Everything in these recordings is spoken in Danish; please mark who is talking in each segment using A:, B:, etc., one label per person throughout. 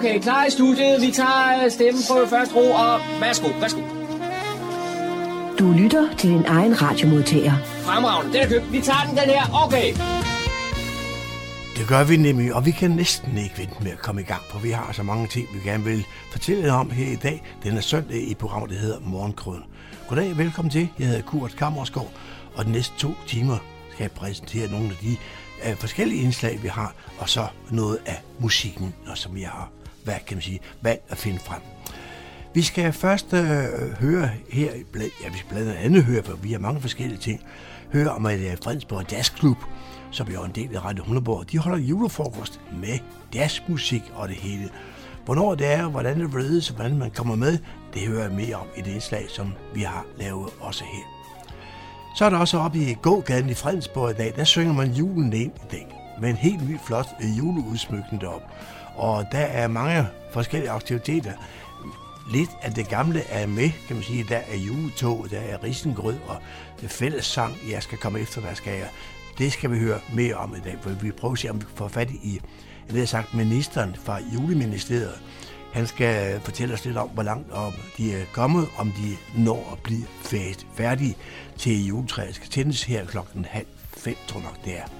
A: Okay, klar i studiet. Vi tager øh, stemmen på første ro, og værsgo, værsgo.
B: Du lytter til din egen radiomodtager.
A: Fremragende, den er købt. Vi tager den, den her. Okay.
C: Det gør vi nemlig, og vi kan næsten ikke vente med at komme i gang, for vi har så mange ting, vi gerne vil fortælle jer om her i dag. Den er søndag i programmet, der hedder Morgenkrøden. Goddag, velkommen til. Jeg hedder Kurt Kammersgaard, og de næste to timer skal jeg præsentere nogle af de uh, forskellige indslag, vi har, og så noget af musikken, og som jeg har hvad kan man sige, valg at finde frem. Vi skal først øh, høre her, ja, vi skal blandt andet høre, for vi har mange forskellige ting, høre om at uh, Fredensborg Jazzklub, som jo er en del af Radio Hundeborg, de holder julefrokost med jazzmusik og det hele. Hvornår det er, hvordan det vredes, hvordan man kommer med, det hører jeg mere om i det indslag, som vi har lavet også her. Så er der også oppe i gågaden i Fredensborg i dag, der synger man julen ind i dag, med en helt ny flot øh, juleudsmykning deroppe. Og der er mange forskellige aktiviteter. Lidt af det gamle er med, kan man sige. Der er juletog, der er risengrød og fællessang. Jeg skal komme efter, hvad skal jeg. Det skal vi høre mere om i dag, for vi prøver at se, om vi får fat i, jeg ved sagt, ministeren fra juleministeriet. Han skal fortælle os lidt om, hvor langt om de er kommet, om de når at blive færdige til juletræet. skal tændes her klokken halv fem, tror nok det er.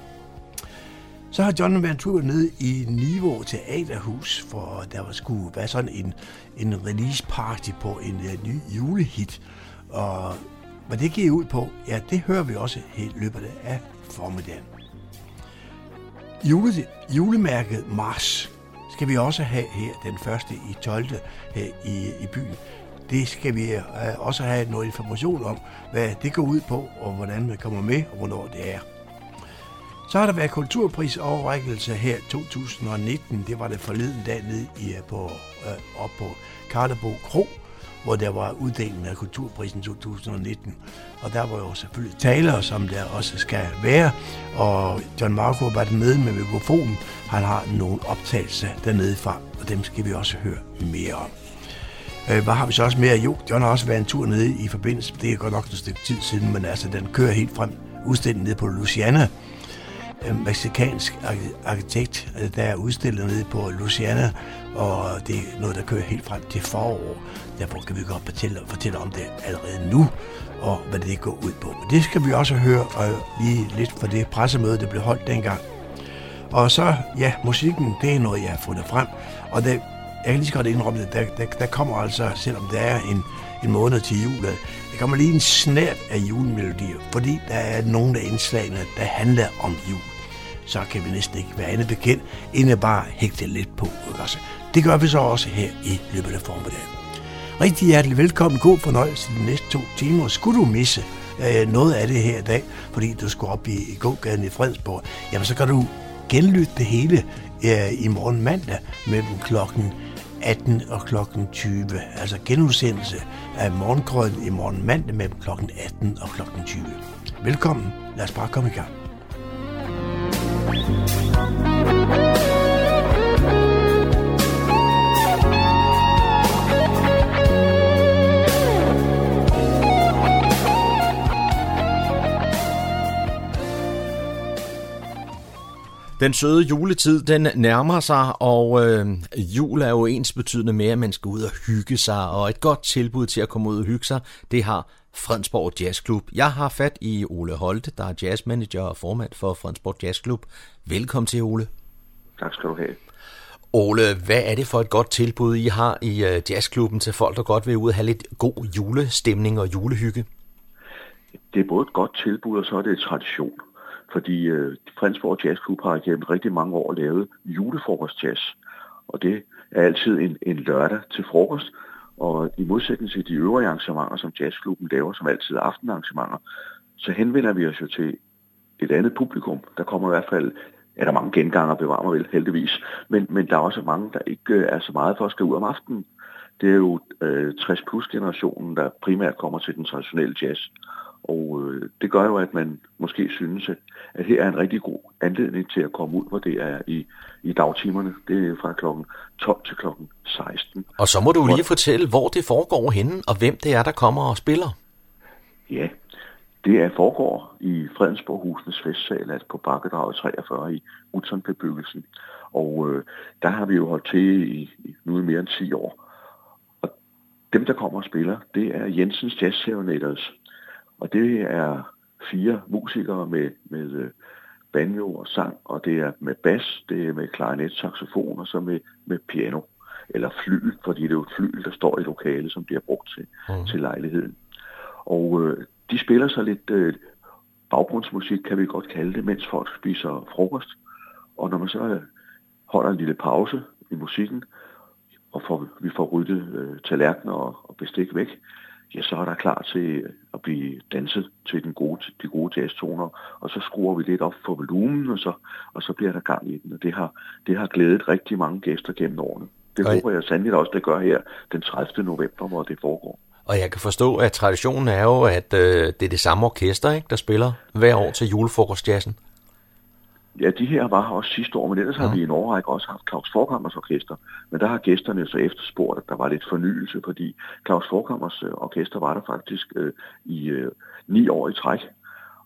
C: Så har John været tur ned i Niveau Teaterhus, for der var skulle være sådan en, en release party på en uh, ny julehit. Og hvad det giver ud på, ja, det hører vi også helt løbet af formiddagen. Jule, julemærket Mars skal vi også have her den første i 12. her i, i byen. Det skal vi øh, også have noget information om, hvad det går ud på, og hvordan man kommer med, og hvornår det er. Så har der været kulturprisoverrækkelse her 2019. Det var det forleden dag nede i, øh, på, øh, op på Karlebo Kro, hvor der var uddelingen af kulturprisen 2019. Og der var jo selvfølgelig talere, som der også skal være. Og John Marco var nede med mikrofonen. Han har nogle optagelser dernede fra, og dem skal vi også høre mere om. Øh, hvad har vi så også mere? Jo, John har også været en tur nede i forbindelse, det er godt nok et stykke tid siden, men altså den kører helt frem udstillingen nede på Luciana, Øh, meksikansk arkitekt, øh, der er udstillet nede på Luciana, og det er noget, der kører helt frem til forår. Derfor kan vi godt fortælle, fortælle om det allerede nu, og hvad det går ud på. Men det skal vi også høre og lige lidt for det pressemøde, der blev holdt dengang. Og så, ja, musikken, det er noget, jeg har fundet frem. Og det, jeg kan lige så godt indrømme det, der, der, der kommer altså, selvom det er en, en måned til jul, der kommer lige en snært af julemelodier, fordi der er nogle af indslagene, der handler om jul. Så kan vi næsten ikke være andet bekendt, end at bare hægte lidt på. Også. Det gør vi så også her i løbet af formiddagen. Rigtig hjertelig velkommen. God fornøjelse de næste to timer. Skulle du misse øh, noget af det her i dag, fordi du skulle op i, i gågaden i Fredensborg, jamen så kan du genlytte det hele øh, i morgen mandag mellem klokken 18 og klokken 20. Altså genudsendelse af morgenkrøden i morgen mandag mellem klokken 18 og klokken 20. Velkommen. Lad os bare komme i gang.
D: Den søde juletid, den nærmer sig, og øh, jul er jo ens betydende med, at man skal ud og hygge sig, og et godt tilbud til at komme ud og hygge sig, det har Fredensborg Jazzklub. Jeg har fat i Ole Holte, der er jazzmanager og formand for Fredensborg Jazzklub. Velkommen til, Ole.
E: Tak skal du have.
D: Ole, hvad er det for et godt tilbud, I har i uh, jazzklubben til folk, der godt vil ud og have lidt god julestemning og julehygge?
E: Det er både et godt tilbud, og så er det et tradition fordi øh, Fredensborg Jazzklub har gennem rigtig mange år lavet julefrokostjazz, og det er altid en, en lørdag til frokost, og i modsætning til de øvrige arrangementer, som jazzklubben laver, som altid er aftenarrangementer, så henvender vi os jo til et andet publikum. Der kommer i hvert fald, er der mange genganger, bevarer mig vel heldigvis, men, men der er også mange, der ikke øh, er så meget for at skal ud om aftenen. Det er jo øh, 60 plus generationen, der primært kommer til den traditionelle jazz. Og øh, det gør jo, at man måske synes, at, at her er en rigtig god anledning til at komme ud, hvor det er i, i dagtimerne. Det er fra klokken 12 til klokken 16.
D: Og så må du lige fortælle, hvor det foregår henne, og hvem det er, der kommer og spiller.
E: Ja, Det er foregår i Fredensborghusens festsal, altså på Bakkedraget 43 i Utzon-bebyggelsen. Og øh, der har vi jo holdt til i, i nu i mere end 10 år. Og dem, der kommer og spiller, det er Jensens Jazz Serenaders. Og det er fire musikere med, med øh, banjo og sang, og det er med bas, det er med klarinet, saxofon og så med, med piano. Eller flyl, fordi det er jo et flyl, der står i lokalet, som bliver brugt til, mm. til lejligheden. Og øh, de spiller så lidt øh, baggrundsmusik, kan vi godt kalde det, mens folk spiser frokost. Og når man så øh, holder en lille pause i musikken, og får, vi får ryddet øh, tallerkener og, og bestik væk, ja, så er der klar til at blive danset til den gode, de gode jazztoner, og så skruer vi lidt op for volumen, og så, og så bliver der gang i den, og det har, det har glædet rigtig mange gæster gennem årene. Det Ej. håber jeg sandelig også, det gør her den 30. november, hvor det foregår.
D: Og jeg kan forstå, at traditionen er jo, at øh, det er det samme orkester, ikke, der spiller hver år til julefrokostjazzen.
E: Ja, de her var her også sidste år, men ellers ja. har vi i en årrække også haft Claus Forkammers orkester. Men der har gæsterne så efterspurgt, at der var lidt fornyelse, fordi Claus Forkammers øh, orkester var der faktisk øh, i øh, ni år i træk.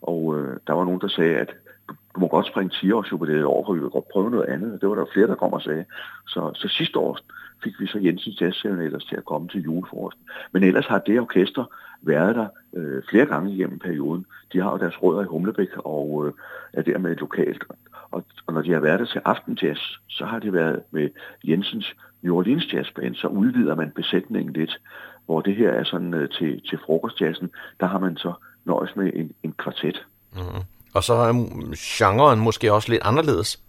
E: Og øh, der var nogen, der sagde, at du må godt springe 10 års jubilæet over, for vi vil godt prøve noget andet. Det var der flere, der kom og sagde. Så, så sidste år fik vi så Jensens Jazz ellers til at komme til julefrokosten. Men ellers har det orkester været der øh, flere gange igennem perioden. De har jo deres rødder i Humlebæk og øh, er dermed lokalt. Og, og når de har været der til aftenjazz, så har det været med Jensens New Orleans Jazzband, så udvider man besætningen lidt. Hvor det her er sådan øh, til, til frokostjazzen, der har man så nøjes med en, en kvartet.
D: Mm. Og så er genren måske også lidt anderledes.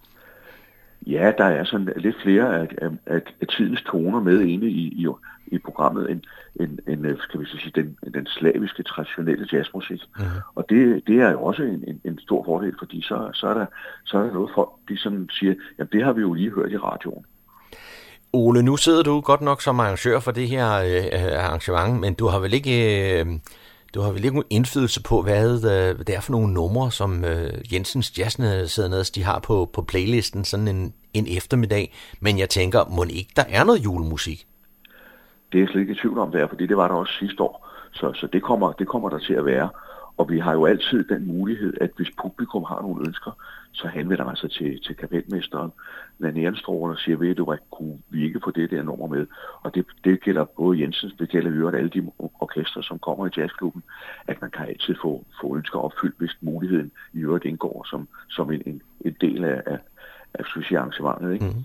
E: Ja, der er sådan lidt flere af, af, af tidens toner med inde i, i, i programmet end, end, end øh, skal vi så sige, den, den slaviske, traditionelle jazzmusik. Mm-hmm. Og det, det er jo også en, en, en stor fordel, fordi så, så, er der, så er der noget folk, de sådan siger, jamen det har vi jo lige hørt i radioen.
D: Ole, nu sidder du godt nok som arrangør for det her øh, arrangement, men du har vel ikke... Øh du har vel ikke nogen indflydelse på, hvad øh, det er for nogle numre, som øh, Jensens Jazznæders, de har på, på playlisten sådan en, en eftermiddag. Men jeg tænker, må ikke der er noget julemusik?
E: Det er jeg slet ikke i tvivl om, det er, fordi det var der også sidste år. Så, så det, kommer, det kommer der til at være. Og vi har jo altid den mulighed, at hvis publikum har nogle ønsker, så henvender man sig til, til kapelmesteren, Nanne og siger, ved du hvad, kunne vi ikke få det der nummer med? Og det, det gælder både Jensens, det gælder øvrigt alle de orkester, som kommer i jazzklubben, at man kan altid få, få ønsker opfyldt, hvis muligheden i øvrigt indgår som, som en, en, en del af, af, af arrangementet. Ikke? Mm-hmm.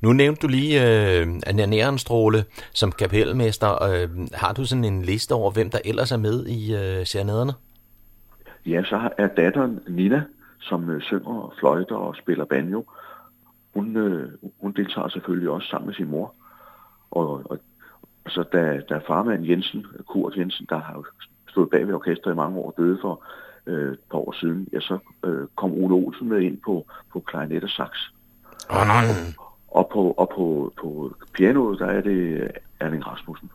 D: Nu nævnte du lige øh, Nanne Nærenstråle som kapelmester. Øh, har du sådan en liste over, hvem der ellers er med i øh, serenaderne?
E: Ja, så er datteren Nina, som øh, synger, fløjter og spiller banjo. Hun, øh, hun deltager selvfølgelig også sammen med sin mor. Og, og så da, da farmand Jensen, Kurt Jensen, der har stået bag ved orkestret i mange år, døde for øh, et par år siden, ja, så øh, kom Ole Olsen med ind på, på klarinet og sax.
D: Oh, nej.
E: Og, og, på, og på, på pianoet, der er det Erling Rasmussen.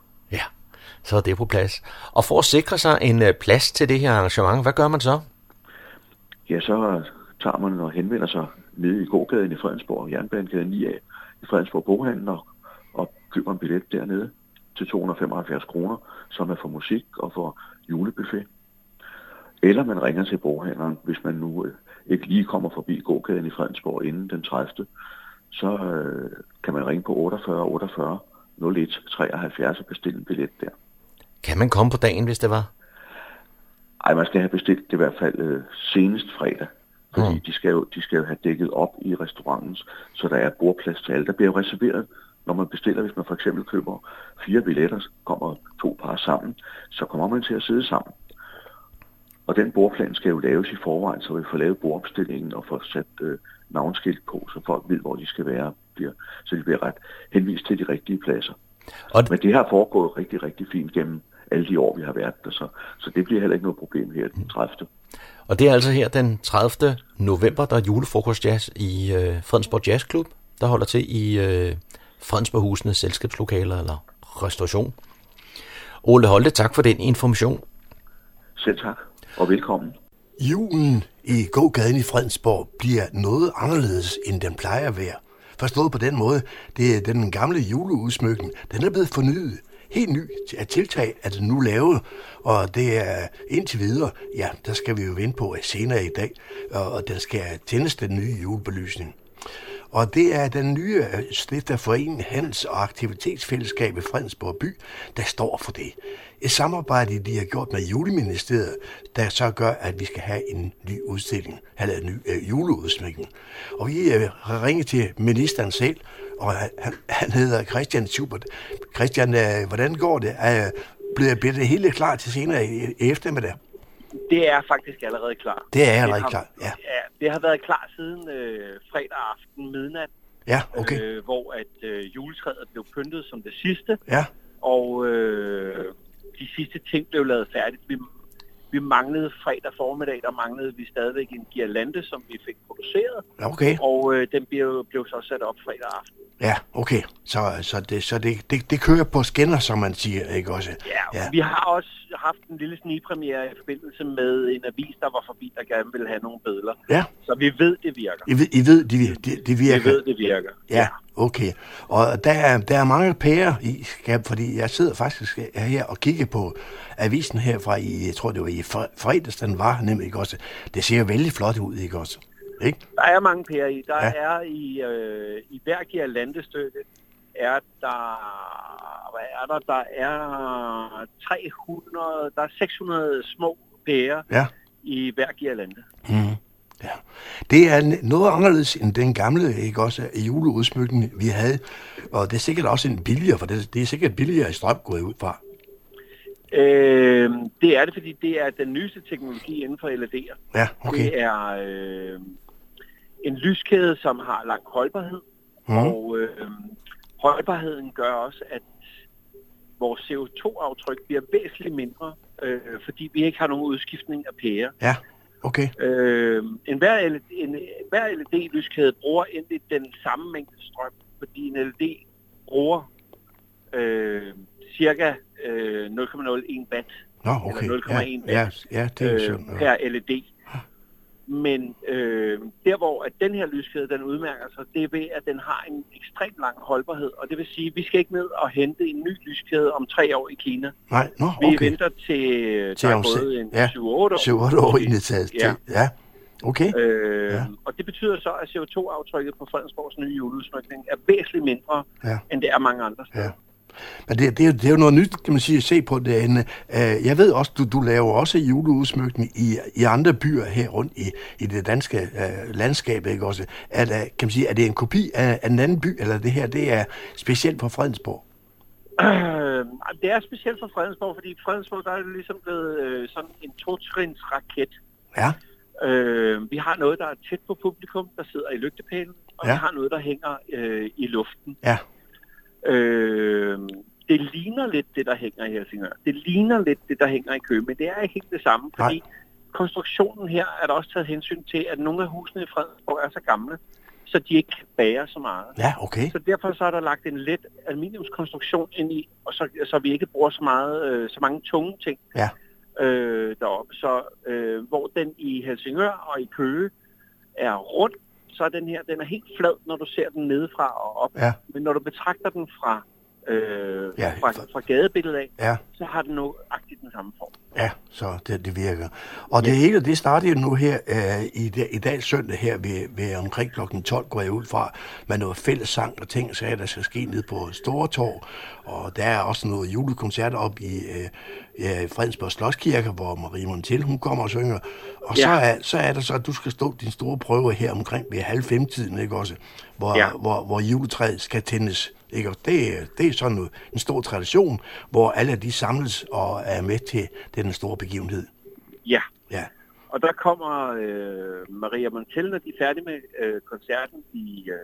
D: Så er det på plads. Og for at sikre sig en øh, plads til det her arrangement, hvad gør man så?
E: ja, så tager man og henvender sig nede i gågaden i Fredensborg, Jernbanegade 9A i Fredensborg Boghandel og, og køber en billet dernede til 275 kroner, som er for musik og for julebuffet. Eller man ringer til boghandleren, hvis man nu øh, ikke lige kommer forbi gågaden i Fredensborg inden den 30. Så øh, kan man ringe på 48 48 01 73 og bestille en billet der.
D: Kan man komme på dagen, hvis det var?
E: Ej, man skal have bestilt det i hvert fald øh, senest fredag. Fordi mm. de, skal jo, de skal jo have dækket op i restauranten, så der er bordplads til alle. Der bliver jo reserveret, når man bestiller, hvis man for eksempel køber fire billetter, kommer to par sammen, så kommer man til at sidde sammen. Og den bordplan skal jo laves i forvejen, så vi får lavet bordopstillingen og får sat øh, navnskilt på, så folk ved, hvor de skal være, bliver, så de bliver ret henvist til de rigtige pladser. Og Men det har foregået rigtig, rigtig fint gennem alle de år, vi har været der. Så, så det bliver heller ikke noget problem her den 30.
D: Og det er altså her den 30. november, der er julefrokostjazz i øh, Fredensborg Jazzklub, der holder til i øh, Fredensborg selskabslokaler eller restauration. Ole Holte, tak for den information.
E: Selv tak, og velkommen.
C: Julen i gågaden i Fredensborg bliver noget anderledes, end den plejer at være. Forstået på den måde, det er den gamle juleudsmykken, den er blevet fornyet helt ny tiltag, at det nu lavet, og det er indtil videre, ja, der skal vi jo vente på senere i dag, og der skal tændes den nye julebelysning. Og det er den nye øh, stifterforening Handels- og Aktivitetsfællesskab i Fredensborg by, der står for det. Et samarbejde, de har gjort med Juleministeriet, der så gør, at vi skal have en ny udstilling, eller en ny øh, juleudsmykning. Og vi øh, har ringet til ministeren selv, og han, han hedder Christian Schubert. Christian, øh, hvordan går det? Er, bliver, bliver det hele klar til senere i, i eftermiddag?
F: Det er faktisk allerede klar.
C: Det er allerede klar, ja.
F: ja. Det har været klar siden øh, fredag aften midnat,
C: Ja, okay.
F: øh, hvor at øh, juletræet blev pyntet som det sidste,
C: Ja,
F: og øh, de sidste ting blev lavet færdigt. Vi, vi manglede fredag formiddag, der manglede vi stadigvæk en girlande, som vi fik produceret,
C: okay.
F: og øh, den blev, blev så sat op fredag aften.
C: Ja, okay. Så, så, det, så det, det, det kører på skinner, som man siger, ikke også?
F: Ja, ja, vi har også haft en lille snigpremiere i forbindelse med en avis, der var forbi, der gerne ville have nogle billeder.
C: Ja,
F: Så vi ved, det virker.
C: I ved, I ved de, de, de
F: Vi
C: virker.
F: ved, det virker.
C: Ja, okay. Og der er, der er mange pærer i skab, fordi jeg sidder faktisk her og kigger på avisen her fra, i, jeg tror det var i fre- fredags, den var nemlig, ikke også? Det ser vældig flot ud, ikke også? Ikke?
F: Der er mange pærer i. Der
C: Ja.
F: er i, øh, i hver girlandestykke er der, er der? Der er 300, der er 600 små pærer
C: Ja.
F: i hver girlande.
C: Mm. ja. Det er noget anderledes end den gamle, ikke også, juleudsmykning, vi havde. Og det er sikkert også en billigere, for det, det er sikkert billigere i strøm gået ud fra.
F: Øh, det er det, fordi det er den nyeste teknologi inden for LED'er.
C: Ja, okay.
F: Det er øh, en lyskæde, som har lang holdbarhed, mm. og øh, holdbarheden gør også, at vores CO2-aftryk bliver væsentligt mindre, øh, fordi vi ikke har nogen udskiftning af pærer.
C: Ja, okay.
F: Øh, en hver LED, en, hver LED-lyskæde bruger egentlig den samme mængde strøm, fordi en LED bruger øh, cirka øh, 0,01 watt
C: Nå, okay.
F: Eller 0,1
C: ja, ja, ja, det er
F: øh,
C: sådan. Ja.
F: per LED. Men øh, der hvor at den her lyskæde den udmærker sig, det er ved, at den har en ekstremt lang holdbarhed. Og det vil sige, at vi skal ikke ned og hente en ny lyskæde om tre år i Kina.
C: Nej, nå,
F: Vi
C: okay.
F: venter til,
C: Til
F: der er både en
C: ja,
F: 7-8 år.
C: 7-8 år inden det taget
F: Ja.
C: til. Ja, okay.
F: Øh,
C: ja.
F: Og det betyder så, at CO2-aftrykket på Fredensborgs nye juleudsmykning er væsentligt mindre,
C: Ja.
F: end det er mange andre steder.
C: Ja. Men det, det, er, jo- det er jo noget nyt, kan man sige, at se på det. Anne. Øh, Jeg ved også, du, du laver også juleudsmykning i, i andre byer her rundt i, i det danske øh, landskab, ikke også? Er, der, kan man sige, er det en kopi af, af en anden by, eller det her, det er specielt for Fredensborg?
F: Øh, det er specielt for Fredensborg, fordi i Fredensborg der er det ligesom blevet øh, sådan en totrins raket.
C: Ja,
F: Øh, vi har noget, der er tæt på publikum, der sidder i lygtepælen, og
C: ja.
F: vi har noget, der hænger øh, i luften.
C: ja,
F: Øh, det ligner lidt det, der hænger i Helsingør. Det ligner lidt det, der hænger i Køge, men det er ikke helt det samme, fordi konstruktionen her er der også taget hensyn til, at nogle af husene i Fredensborg er så gamle, så de ikke kan bære så meget.
C: ja, okay.
F: Så derfor så er der lagt en let aluminiumskonstruktion ind i, og så, så vi ikke bruger så, meget, øh, så mange tunge ting
C: Ja.
F: øh, deroppe. Så øh, hvor den i Helsingør og i Køge er rund, så er den her den er helt flad, når du ser den nedefra og op.
C: Ja.
F: Men når du betragter den fra, øh,
C: Ja,
F: ja, fra, fra gadebilledet af,
C: Ja,
F: så har den nøjagtigt den samme form.
C: ja, så det, det virker. Og det hele, det starter jo nu her øh, i, dag, i dag søndag her ved, ved omkring klokken 12, går jeg ud fra, med noget fællessang og ting, så er der skal ske ned på Store Torv. Og der er også noget julekoncert op i øh, ja, Fredensborg Slotskirke, hvor Marie Montel, hun kommer og synger. Og ja. så,
F: Ja.
C: er, så er der så, at du skal stå din store prøve her omkring ved halv femtiden, ikke også? Hvor, ja.
F: Ja.
C: hvor, hvor juletræet skal tændes. Ikke? Og det, er- det er sådan noget, en stor tradition, hvor alle de samles og er med til den store begivenhed.
F: Ja,
C: Ja,
F: og der kommer øh, Maria Montel, når de er færdige med øh, koncerten i, øh,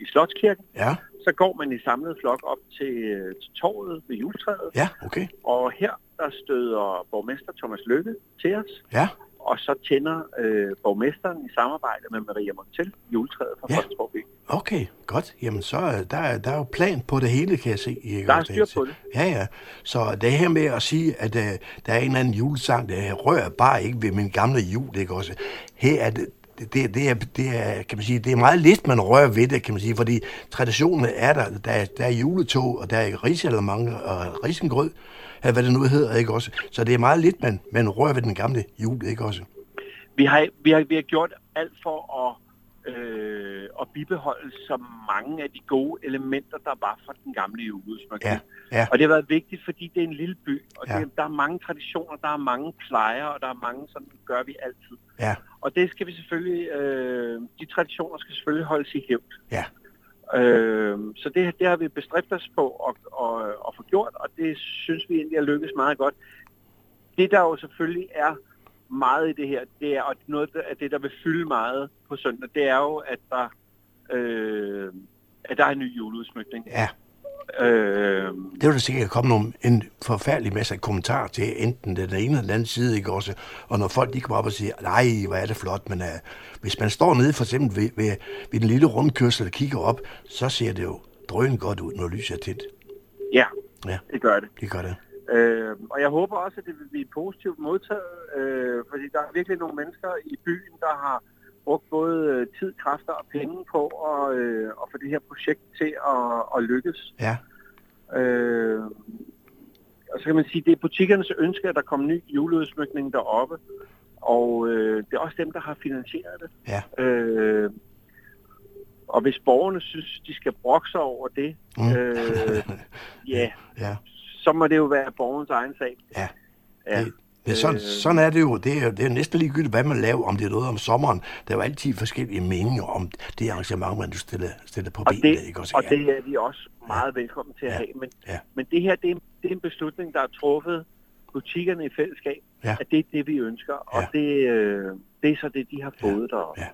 F: i Slotskirken.
C: ja,
F: Så går man i samlet flok op til, øh, til torvet ved juletræet,
C: ja, okay.
F: og her der støder borgmester Thomas Lykke til os,
C: Ja,
F: og så tænder øh, borgmesteren i samarbejde med Maria Montel juletræet fra
C: Ja.
F: Fredensborg by.
C: okay, godt. Jamen, så er der, er- der er jo plan på det hele, kan jeg se. Ikke?
F: Der er styr på det.
C: Ja, ja. Så det her med at sige, at uh, der er en eller anden julesang, der rører bare ikke ved min gamle jul, ikke også? Her er det, det, det, det, er, det, er, kan man sige, det er meget lidt, man rører ved det, kan man sige, fordi traditionen er der. Der er, der er juletog, og der er risalemang og risengrød, hvad det nu hedder, ikke også? Så det er meget lidt, man, man rører ved den gamle jul, ikke også?
F: Vi har, vi har, vi har gjort alt for at øh, at bibeholde så mange af de gode elementer, der var fra den gamle julesmørkning.
C: Ja, ja.
F: Og det har været vigtigt, fordi det er en lille by, og
C: Ja.
F: det, der er mange traditioner, der er mange plejer, og der er mange, sådan gør vi altid.
C: Ja,
F: Og det skal vi selvfølgelig, øh, de traditioner skal selvfølgelig holdes i hævd.
C: ja,
F: Øh, så det, det har vi bestræbt os på at, at, at få gjort, og det synes vi egentlig er lykkes meget godt. Det der jo selvfølgelig er meget i det her, det er, og noget af det, der vil fylde meget på søndag, det er jo, at der, øh, at der er en ny juleudsmykning.
C: ja.
F: Øh,
C: Det vil der sikkert komme nogle, en forfærdelig masse kommentarer til, enten den ene eller den anden side, ikke også? Og når folk de kommer op og siger, nej, hvor er det flot, men uh, hvis man står nede for eksempel ved, ved, ved den lille rundkørsel og kigger op, så ser det jo drøn godt ud, når lyset er tændt.
F: ja,
C: Ja,
F: det gør det.
C: det gør det.
F: Øh, og jeg håber også, at det vil blive positivt modtaget, øh, fordi der er virkelig nogle mennesker i byen, der har brugt både øh, tid, kræfter og penge på at, øh, at få det her projekt til at, at lykkes.
C: Ja,
F: Øh, og så kan man sige, at det er butikkernes ønske, at der kommer ny juleudsmykning deroppe. Og øh, det er også dem, der har finansieret det.
C: ja,
F: Øh, og hvis borgerne synes, de skal brokke sig over det,
C: Mm.
F: øh, ja,
C: ja,
F: så må det jo være borgernes egen sag.
C: ja.
F: Ja.
C: Det, det, sådan, sådan er det jo. Det er, det er næsten ligegyldigt, hvad man laver, om det er noget om sommeren. Der er jo altid forskellige meninger om det arrangement, man stiller, stiller på
F: Og,
C: benene.
F: det,
C: ikke også?
F: og
C: Ja.
F: det er vi også meget velkommen til at
C: Ja.
F: have. Men,
C: Ja.
F: men det her, det er, det er en beslutning, der er truffet butikkerne i fællesskab,
C: Ja.
F: at det er det, vi ønsker. Og
C: Ja.
F: det, øh, det er så det, de har fået deroppe.
C: Ja.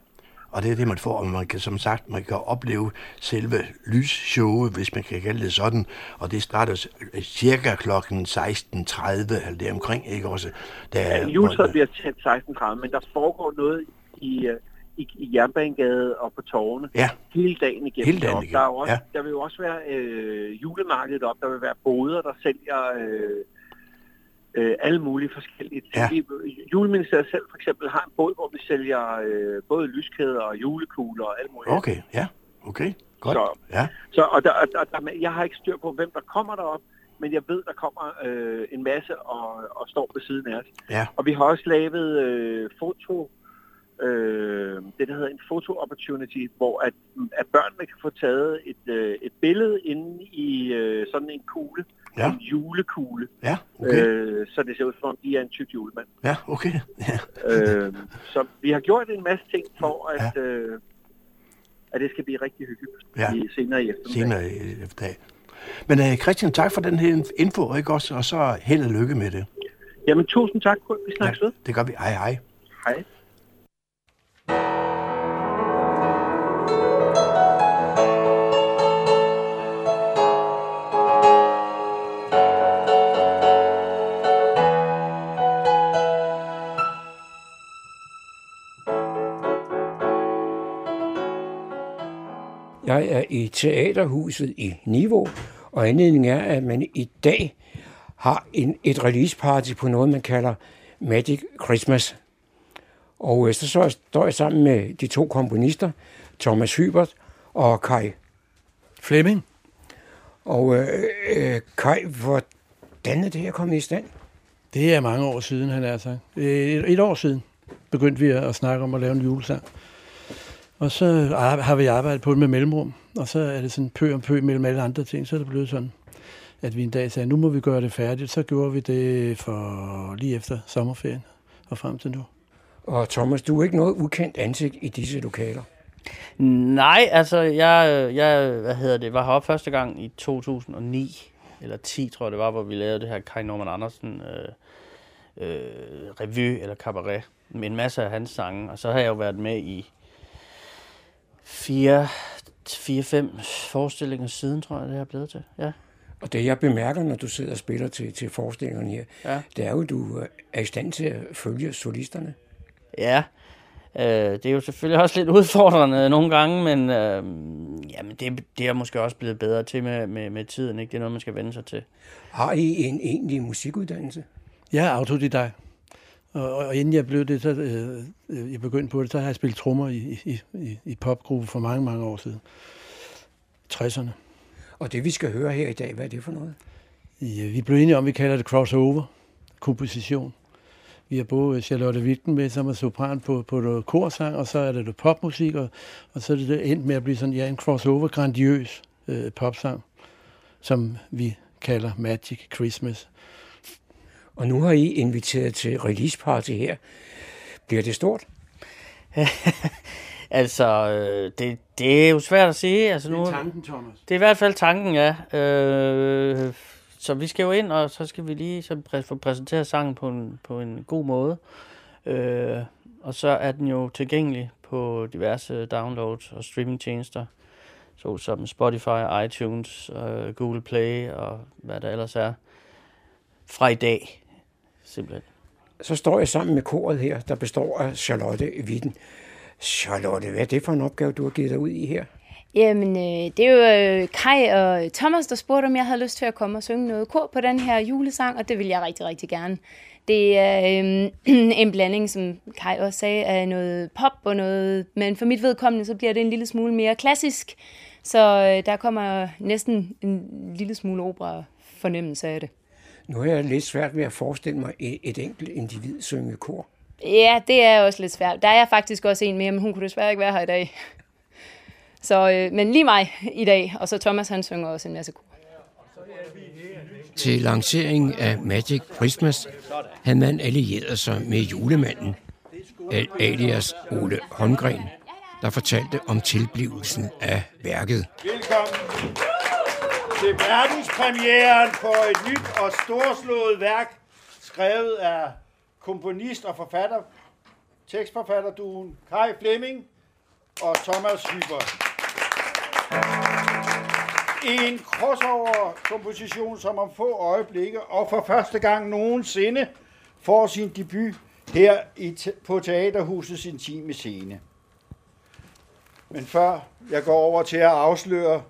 C: Og det er det, man får, og man kan som sagt, man kan opleve selve lysshowet, hvis man kan kalde det sådan, og det starter cirka klokken 16.30, eller det omkring, ikke også? Der,
F: Ja, juletræet bliver tændt 16.30, men der foregår noget i, øh, i, i Jernbanegade og på tårne
C: Ja,
F: hele dagen igennem.
C: Hele dagen igennem,
F: Der, er også,
C: ja.
F: der vil jo også være øh, julemarkedet op, der vil være boder, der sælger øh, øh, alle mulige forskellige ting.
C: Ja.
F: Juleministeriet selv for eksempel har en båd, hvor vi sælger øh, både lyskæder og julekugler og alt muligt.
C: okay, ja, okay, godt.
F: Så-
C: Ja,
F: Så, og der, der, der, jeg har ikke styr på, hvem der kommer derop, men jeg ved, der kommer øh, en masse og, og står ved siden af os.
C: ja,
F: Og vi har også lavet øh, foto, øh, det der hedder en foto opportunity, hvor at, at børnene kan få taget et, øh, et billede inde i øh, sådan en kugle,
C: Ja.
F: en julekugle,
C: ja, okay,
F: øh, så det ser ud som om, de er en tyk julemand.
C: ja, okay, ja,
F: øh, så vi har gjort en masse ting for, at, øh, at det skal blive rigtig hyggeligt
C: Ja.
F: i, senere i eftermiddag.
C: senere i efterdag. Men uh, Christian, tak for den her info, ikke også? Og så held og lykke med det.
F: Jamen, tusind tak. Vi snakkes ved.
C: det gør vi. Hej, hej.
F: Hej.
G: I Teaterhuset i Niveau, og anledningen er, at man i dag har en, et release-party på noget, man kalder Magic Christmas. Og øh, så, så står jeg sammen med de to komponister, Thomas Hybert og Kai.
H: Flemming?
G: Og øh, øh, Kai, hvordan er det her kommet i stand?
H: Det er mange år siden, han er sagt. Et, et år siden begyndte vi at snakke om at lave en julesang. Og så ar- har vi arbejdet på det med mellemrum, og så er det sådan pø om pø mellem alle andre ting, så er det blevet sådan, at vi en dag sagde, nu må vi gøre det færdigt. Så gjorde vi det for lige efter sommerferien og frem til nu.
G: Og Thomas, du er ikke noget ukendt ansigt i disse lokaler.
I: Nej, altså, jeg, jeg hvad hedder det, var heroppe første gang i 2009, eller 10, tror jeg det var, hvor vi lavede det her Kai Norman Andersen øh, øh, revy eller cabaret med en masse af hans sange. Og så har jeg jo været med i fire, fire, fem forestillinger siden, tror jeg, det er blevet til. Ja.
G: Og det jeg bemærker, når du sidder og spiller til, til forestillingerne her,
I: Ja.
G: det er jo, at du er i stand til at følge solisterne.
I: Ja, øh, det er jo selvfølgelig også lidt udfordrende nogle gange, men øh, jamen det, det er måske også blevet bedre til med, med, med tiden. Ikke? Det er noget, man skal vende sig til.
G: Har I en egentlig musikuddannelse?
H: Jeg er autodidakt, Og, og inden jeg blev det, så øh, øh, jeg begyndte på det, så har jeg spillet trommer i, i, i, i popgruppe for mange, mange år siden. 60'erne.
G: Og det vi skal høre her i dag, hvad er det for noget?
H: Ja, vi blev enige om, vi kalder det crossover, komposition. Vi har både Charlotte Wilken med, som er sopran på, på noget korsang, og så er det noget popmusik, og, og så er det endt med at blive sådan, ja, en crossover, grandiøs øh, popsang, som vi kalder Magic Christmas.
G: Og nu har I inviteret til release party her. Bliver det stort?
I: altså, øh, det, det er jo svært at sige. Altså, nu,
H: Det er tanken, Thomas.
I: Det er i hvert fald tanken, ja. Øh, så vi skal jo ind, og så skal vi lige så præ- få præsenteret sangen på en, på en god måde. Øh, og så er den jo tilgængelig på diverse downloads og streamingtjenester, så som Spotify, iTunes, øh, Google Play og hvad der ellers er, fra i dag, simpelthen.
G: Så står jeg sammen med koret her, der består af Charlotte Witten. Charlotte, hvad er det for en opgave, du har givet dig ud i her?
J: Jamen, øh, det er jo øh, Kai og Thomas, der spurgte, om jeg havde lyst til at komme og synge noget kor på den her julesang, og det vil jeg rigtig, rigtig gerne. Det er øh, en blanding, som Kai også sagde, af noget pop og noget, men for mit vedkommende, så bliver det en lille smule mere klassisk, så øh, der kommer næsten en lille smule opera fornemmelse af det.
G: Nu har jeg lidt svært ved at forestille mig et, et enkelt individ synge kor.
J: Ja, det er også lidt svært. Der er faktisk også en mere, men hun kunne desværre ikke være her i dag. Så, øh, men lige mig i dag, og så Thomas han synger også en masse kor.
G: Til lanceringen af Magic Christmas havde man allieret sig med julemanden, al- alias Ole Holmgren, der fortalte om tilblivelsen af værket.
K: Velkommen til verdenspremieren på et nyt og storslået værk, skrevet af komponist og forfatter, tekstforfatterduen Kai Flemming og Thomas Hyber. En crossover-komposition, som om få øjeblikke og for første gang nogensinde får sin debut her i på Teaterhusets intime scene. Men før jeg går over til at afsløre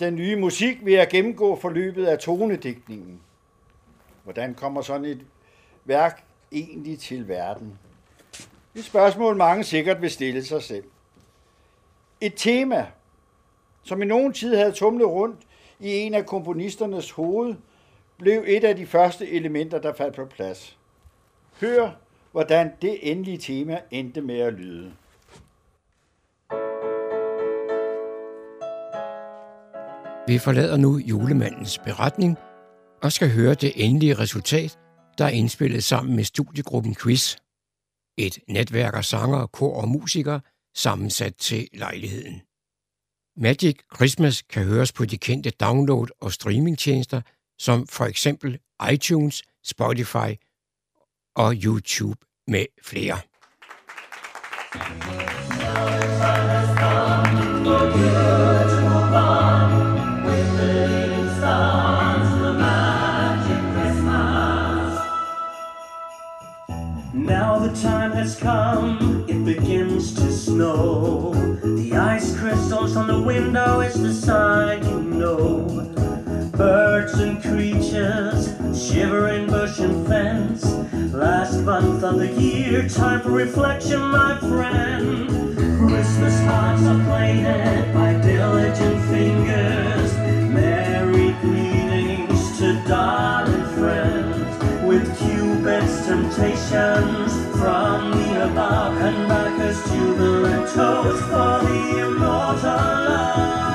K: den nye musik, ved at gennemgå forløbet af tonedækningen. Hvordan kommer sådan et værk egentlig til verden? Et spørgsmål, mange sikkert vil stille sig selv. Et tema, som i nogen tid havde tumlet rundt i en af komponisternes hoved, blev et af de første elementer, der faldt på plads. Hør, hvordan det endelige tema endte med at lyde.
G: Vi forlader nu julemandens beretning og skal høre det endelige resultat, der er indspillet sammen med studiegruppen Quiz. Et netværk af sanger, kor og musikere sammensat til lejligheden. Magic Christmas kan høres på de kendte download- og streamingtjenester, som for eksempel iTunes, Spotify og YouTube med flere.
L: Now time has come, it begins to snow. The ice crystals on the window is the sign you know. Birds and creatures, shivering bush and fence. Last month of the year, time for reflection, my friend. Christmas hearts are plated by diligent fingers. Cupid's temptations from the above and back Bacchus jubilant toast for the immortal love.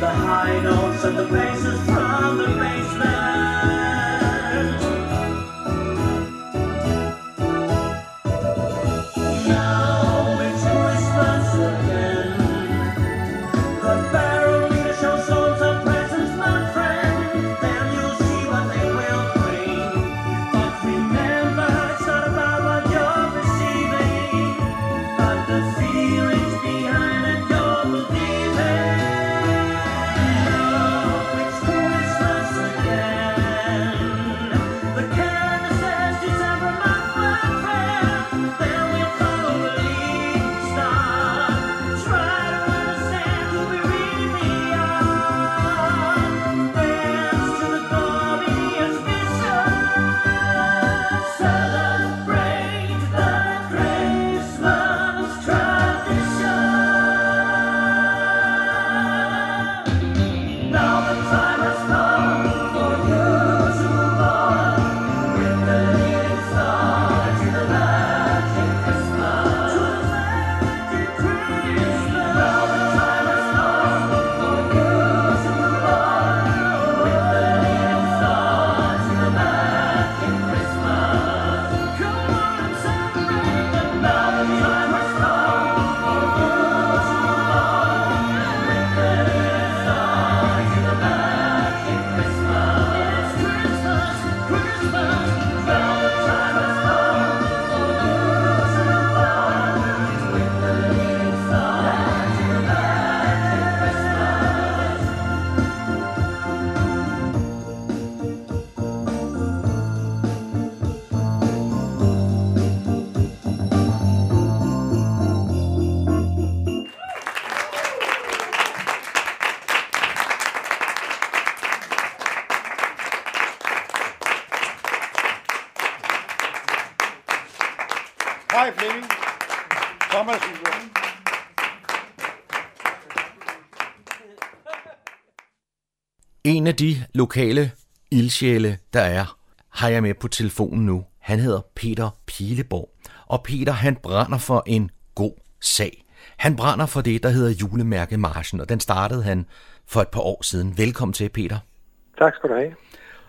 L: The high notes and the basses
K: Hej Flemming. Thomas.
D: En af de lokale ildsjæle, der er, har jeg med på telefonen nu. Han hedder Peter Pileborg. Og Peter, han brænder for en god sag. Han brænder for det, der hedder julemærkemarschen, og den startede han for et par år siden. Velkommen til, Peter.
M: Tak skal du have.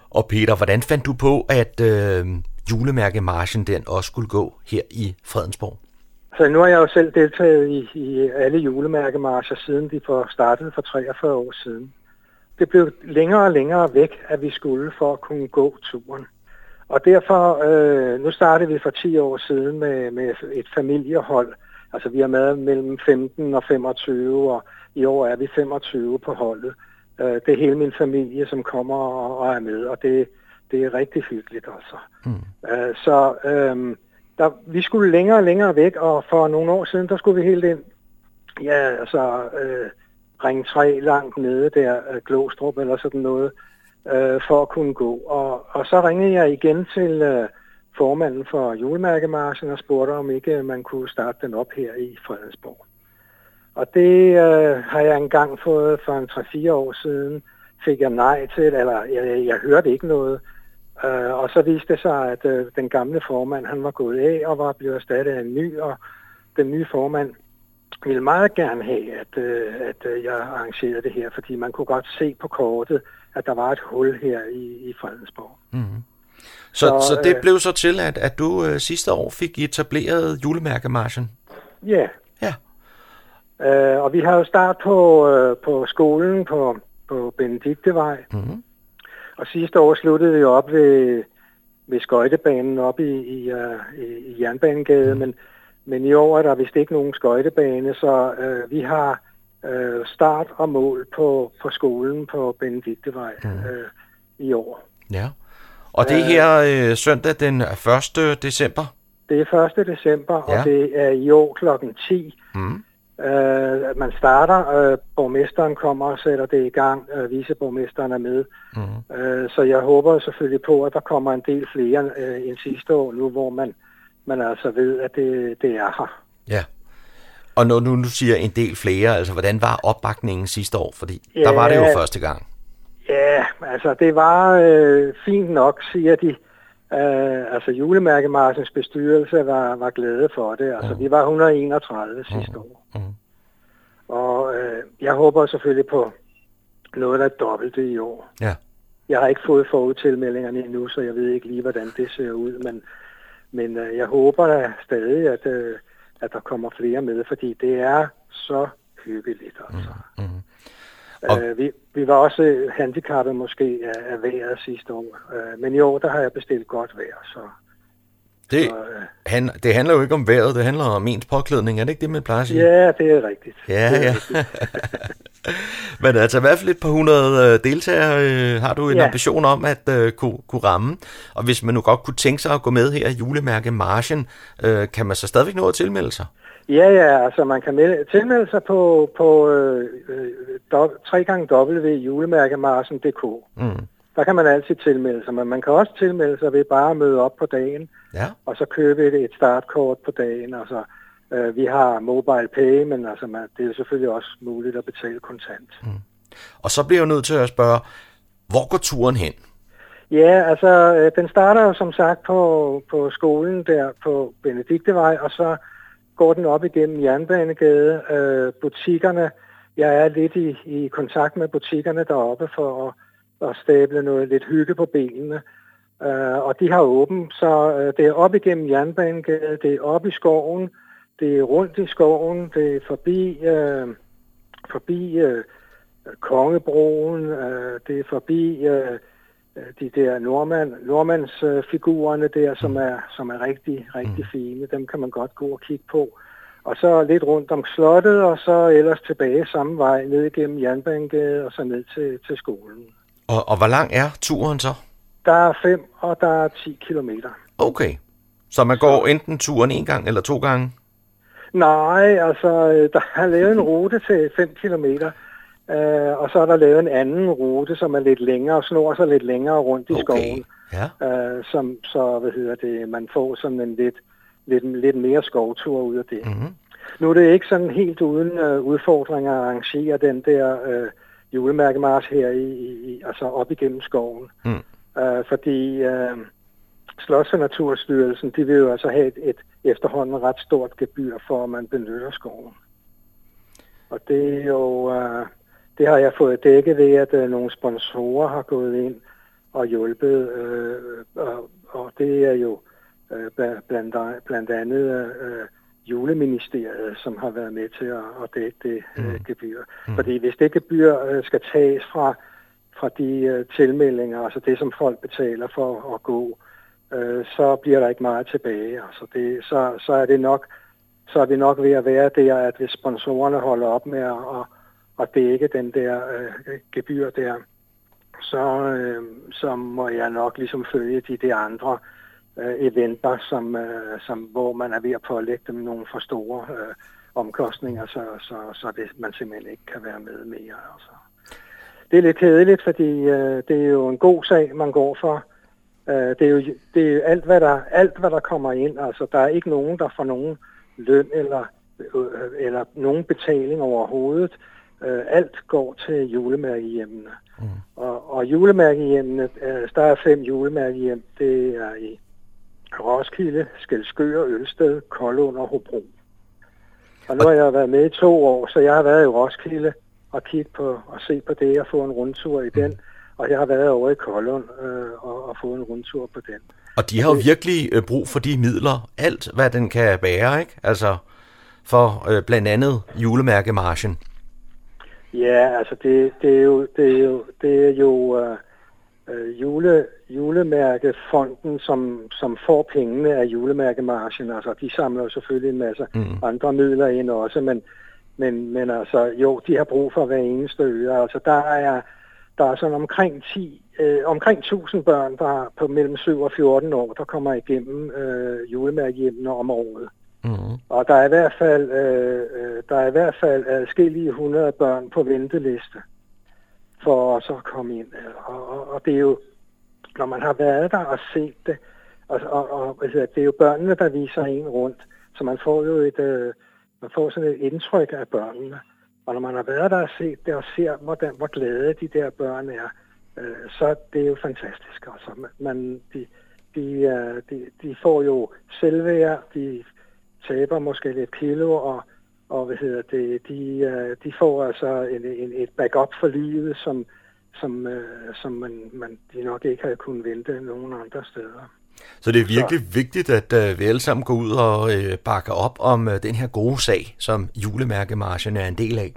D: Og Peter, hvordan fandt du på, at øh, julemærkemarschen den også skulle gå her i Fredensborg?
M: Så nu har jeg jo selv deltaget i, i alle julemærkemarcher, siden de for startede for 43 år siden. Det blev længere og længere væk, at vi skulle for at kunne gå turen. Og derfor, øh, nu startede vi for 10 år siden med, med et familiehold. Altså vi har med mellem 15 og 25, og i år er vi 25 på holdet. Øh, det er hele min familie, som kommer og, og er med, og det, det er rigtig hyggeligt altså.
D: Mm.
M: Øh, så øh, der, vi skulle længere og længere væk, og for nogle år siden, der skulle vi helt ind, ja, altså øh, ring 3 langt nede der, øh, Glostrup eller sådan noget, øh, for at kunne gå. Og, og så ringede jeg igen til øh, formanden for julemærkemarsen og spurgte, om ikke man kunne starte den op her i Fredensborg. Og det øh, har jeg engang fået for en 3-4 år siden, fik jeg nej til, eller jeg, jeg hørte ikke noget. Øh, og så viste det sig, at øh, den gamle formand, han var gået af og var blevet erstattet af en ny, og den nye formand ville meget gerne have, at, øh, at øh, jeg arrangerede det her, fordi man kunne godt se på kortet, at der var et hul her i, i Fredensborg.
D: Mm-hmm. Så, så, så det øh, blev så til, at, at du øh, sidste år fik etableret julemærkemarschen?
M: Ja.
D: Ja.
M: Øh, og vi har jo start på, øh, på skolen på, på Benediktevej.
D: Mm-hmm.
M: Og sidste år sluttede vi op ved, ved skøjtebanen op i, i, uh, i, i Jernbanegade, mm. men, men i år er der vist ikke nogen skøjtebane, så uh, vi har uh, start og mål på, på skolen på Benediktevej mm. uh, i år.
D: Ja, og det er her uh, søndag den 1. december?
M: Det er 1. december, ja. og det er i år klokken 10.
D: Mm.
M: Uh, man starter, uh, borgmesteren kommer og sætter det i gang, uh, viceborgmesteren er med.
D: Mm.
M: Uh, så jeg håber selvfølgelig på, at der kommer en del flere uh, end sidste år nu, hvor man, man altså ved, at det, det er her.
D: Ja, Og når nu du siger en del flere, altså hvordan var opbakningen sidste år? Fordi ja. der var det jo første gang.
M: Ja, altså det var øh, fint nok, siger de. Øh, altså julemærkemarsens bestyrelse var, var glade for det. Altså vi var 131 sidste år. Og øh, jeg håber selvfølgelig på noget, der er dobbelt det i år.
D: Ja.
M: Jeg har ikke fået forudtilmeldingerne endnu, så jeg ved ikke lige, hvordan det ser ud. Men, men øh, jeg håber da stadig, at, øh, at der kommer flere med, fordi det er så hyggeligt. Altså.
D: Mm.
M: Og... Øh, vi, vi var også handicappet måske af, af vejret sidste år, øh, men i år der har jeg bestilt godt vejr, så
D: Det,
M: Så, øh,
D: han, det handler jo ikke om vejret, det handler om ens påklædning. Er det ikke det, man plejer at sige?
M: ja, det er rigtigt.
D: Ja,
M: det er
D: ja. Men altså i hvert fald et par hundrede øh, deltagere øh, har du en
M: Ja.
D: ambition om at øh, kunne, kunne ramme. Og hvis man nu godt kunne tænke sig at gå med her i julemærke Marchen, øh, kan man så stadigvæk nå at tilmelde sig?
M: Ja, ja, altså man kan melde, tilmelde sig på, på øh, øh, do, 3xw.julemærkemarsen.dk.
D: Mm.
M: Der kan man altid tilmelde sig, men man kan også tilmelde sig ved bare at møde op på dagen,
D: Ja.
M: og så købe et, et startkort på dagen. Altså, øh, vi har mobile pay, men altså, man, det er selvfølgelig også muligt at betale kontant.
D: Og så bliver jeg nødt til at spørge, hvor går turen hen?
M: Ja, altså, øh, den starter jo som sagt på, på skolen der på Benediktevej, og så går den op igennem Jernbanegade, øh, butikkerne. Jeg er lidt i, i kontakt med butikkerne deroppe for at, at stable noget lidt hygge på benene. Øh, og de har åbent, så øh, det er op igennem Jernbanegade, det er op i skoven, det er rundt i skoven, det er forbi, øh, forbi øh, Kongebroen, øh, det er forbi øh, de der nordmand, nordmandsfigurerne der, som er, som er rigtig, rigtig fine. Dem kan man godt gå og kigge på. Og så lidt rundt om slottet, og så ellers tilbage samme vej, ned igennem Jernbanegade, og så ned til, til skolen.
D: Og, og hvor lang er turen så?
M: Der er 5, og der er 10 kilometer.
D: Okay. Så man går enten turen en gang eller to gange?
M: Nej, altså, øh, der er lavet en rute til 5 kilometer, øh, og så er der lavet en anden rute, som er lidt længere, og snor sig lidt længere rundt i
D: Okay.
M: skoven.
D: Ja.
M: Øh, som, så, hvad hedder det, man får sådan en lidt, lidt, lidt mere skovtur ud af det.
D: Mm-hmm.
M: Nu er det ikke sådan helt uden øh, udfordringer at arrangere den der øh, julemærkemars her i, i, i, altså op igennem skoven.
D: Mm.
M: Øh, fordi øh, Slots- og Naturstyrelsen, de vil jo altså have et, et efterhånden ret stort gebyr for, at man benytter skoven. Og det er jo, øh, det har jeg fået dækket ved, at øh, nogle sponsorer har gået ind og hjulpet, øh, og, og det er jo øh, bla- blandt, blandt andet øh, juleministeriet, som har været med til at, at dække det øh, gebyr. Mm. Fordi hvis det gebyr øh, skal tages fra, fra de øh, tilmeldinger, altså det, som folk betaler for at gå, øh, så bliver der ikke meget tilbage. Altså det, så, så er det nok så er vi nok ved at være der, at hvis sponsorerne holder op med at, at, og dække den der øh, gebyr der, så, øh, så må jeg nok ligesom følge de der andre øh, eventer, som, øh, som, hvor man er ved at pålægge dem nogle for store øh, omkostninger, så, så, så det, man simpelthen ikke kan være med mere. Altså. Det er lidt kedeligt, fordi øh, det er jo en god sag, man går for. Øh, det er jo det er jo alt, hvad der, alt, hvad der kommer ind. Altså, der er ikke nogen, der får nogen løn eller, øh, eller nogen betaling overhovedet. Øh, alt går til julemærkehjemmene. Mm. Og, og julemærkehjemmene, øh, der er fem julemærkehjem. Det er i Roskilde, Skelskør, Ølsted, Kollund og Hobro. Og nu har jeg været med i to år, så jeg har været i Roskilde og kigget på og se på det og få en rundtur i den. Og jeg har været over i Kollund øh, og, og fået en rundtur på den.
D: Og de har jo virkelig øh, brug for de midler, alt hvad den kan bære, ikke? Altså for øh, blandt andet julemærkemarchen.
M: Ja, altså det, det er jo, det er jo, det er jo øh, øh, jule, julemærkefonden, som, som får pengene af julemærkemarchen. Altså de samler jo selvfølgelig en masse
D: Mm.
M: andre midler ind også, men, men, men altså jo, de har brug for hver eneste øre. Altså der er, der er sådan omkring 10, øh, omkring 1000 børn, der er på mellem 7 og 14 år, der kommer igennem øh, julemærkehjemmene om året.
D: Mm.
M: Og der er i hvert fald, øh, øh der er i hvert fald adskillige 100 børn på venteliste for også at komme ind. Og, og, og det er jo, når man har været der og set det, og, og, og altså, det, det er jo børnene, der viser en rundt, så man får jo et, øh, man får sådan et indtryk af børnene. Og når man har været der og set det, og ser, hvordan, hvor glade de der børn er, øh, så det er jo fantastisk. Altså, man, de, de, øh, de, de får jo selvværd, de taber måske lidt kilo, og, og hvad hedder det, de, øh, de får altså en, en, et backup for livet, som, som, øh, som man, man, de nok ikke havde kunnet vente nogen andre steder.
D: Så det er virkelig så. vigtigt, at uh, vi alle sammen går ud og uh, bakker op om uh, den her gode sag, som julemærkemarschen er en del af.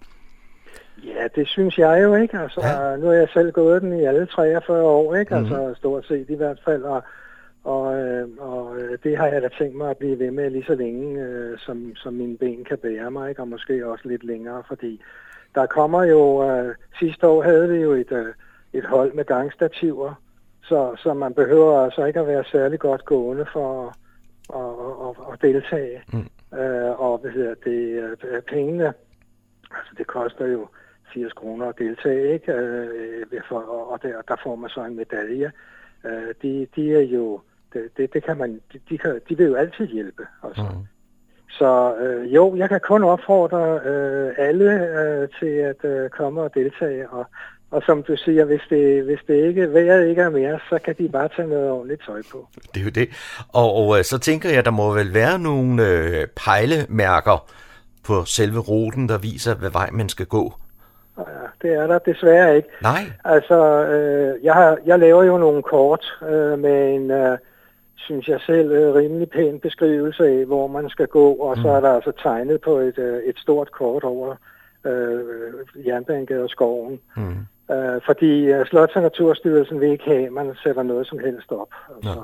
M: Ja, det synes jeg jo ikke. Altså, ja. Nu har jeg selv gået den i alle 43 år, ikke? Mm-hmm. Altså stort set i hvert fald. Og, og, øh, og det har jeg da tænkt mig at blive ved med lige så længe, øh, som, som mine ben kan bære mig, ikke? og måske også lidt længere, fordi der kommer jo, øh, sidste år havde vi jo et, øh, et hold med gangstativer, så, så man behøver altså ikke at være særlig godt gående for at, at, at, at deltage. Mm. Øh, og hvad hedder det, øh, pengene, altså det koster jo 80 kroner at deltage, ikke? Øh, for, og der, der får man så en medalje. Øh, de, de er jo, det, det, det kan man, de, de, kan, de vil jo altid hjælpe. Altså. Mm. Så øh, jo, jeg kan kun opfordre øh, alle øh, til at øh, komme og deltage, og, og som du siger, hvis det, hvis det ikke, vejret ikke er mere, så kan de bare tage noget ordentligt tøj på.
D: Det er jo det. Og, og øh, så tænker jeg, der må vel være nogle øh, pejlemærker på selve ruten, der viser, hvad vej man skal gå.
M: Ja, det er der desværre ikke.
D: Nej.
M: Altså, øh, jeg, har, jeg laver jo nogle kort øh, med en... Øh, synes jeg selv, øh, rimelig pæn beskrivelse af, hvor man skal gå, og mm. så er der altså tegnet på et, øh, et stort kort over øh, Jernbanegade og skoven. Mm. Øh, fordi uh, Slots- og Naturstyrelsen vil ikke have, at man sætter noget som helst op. Altså,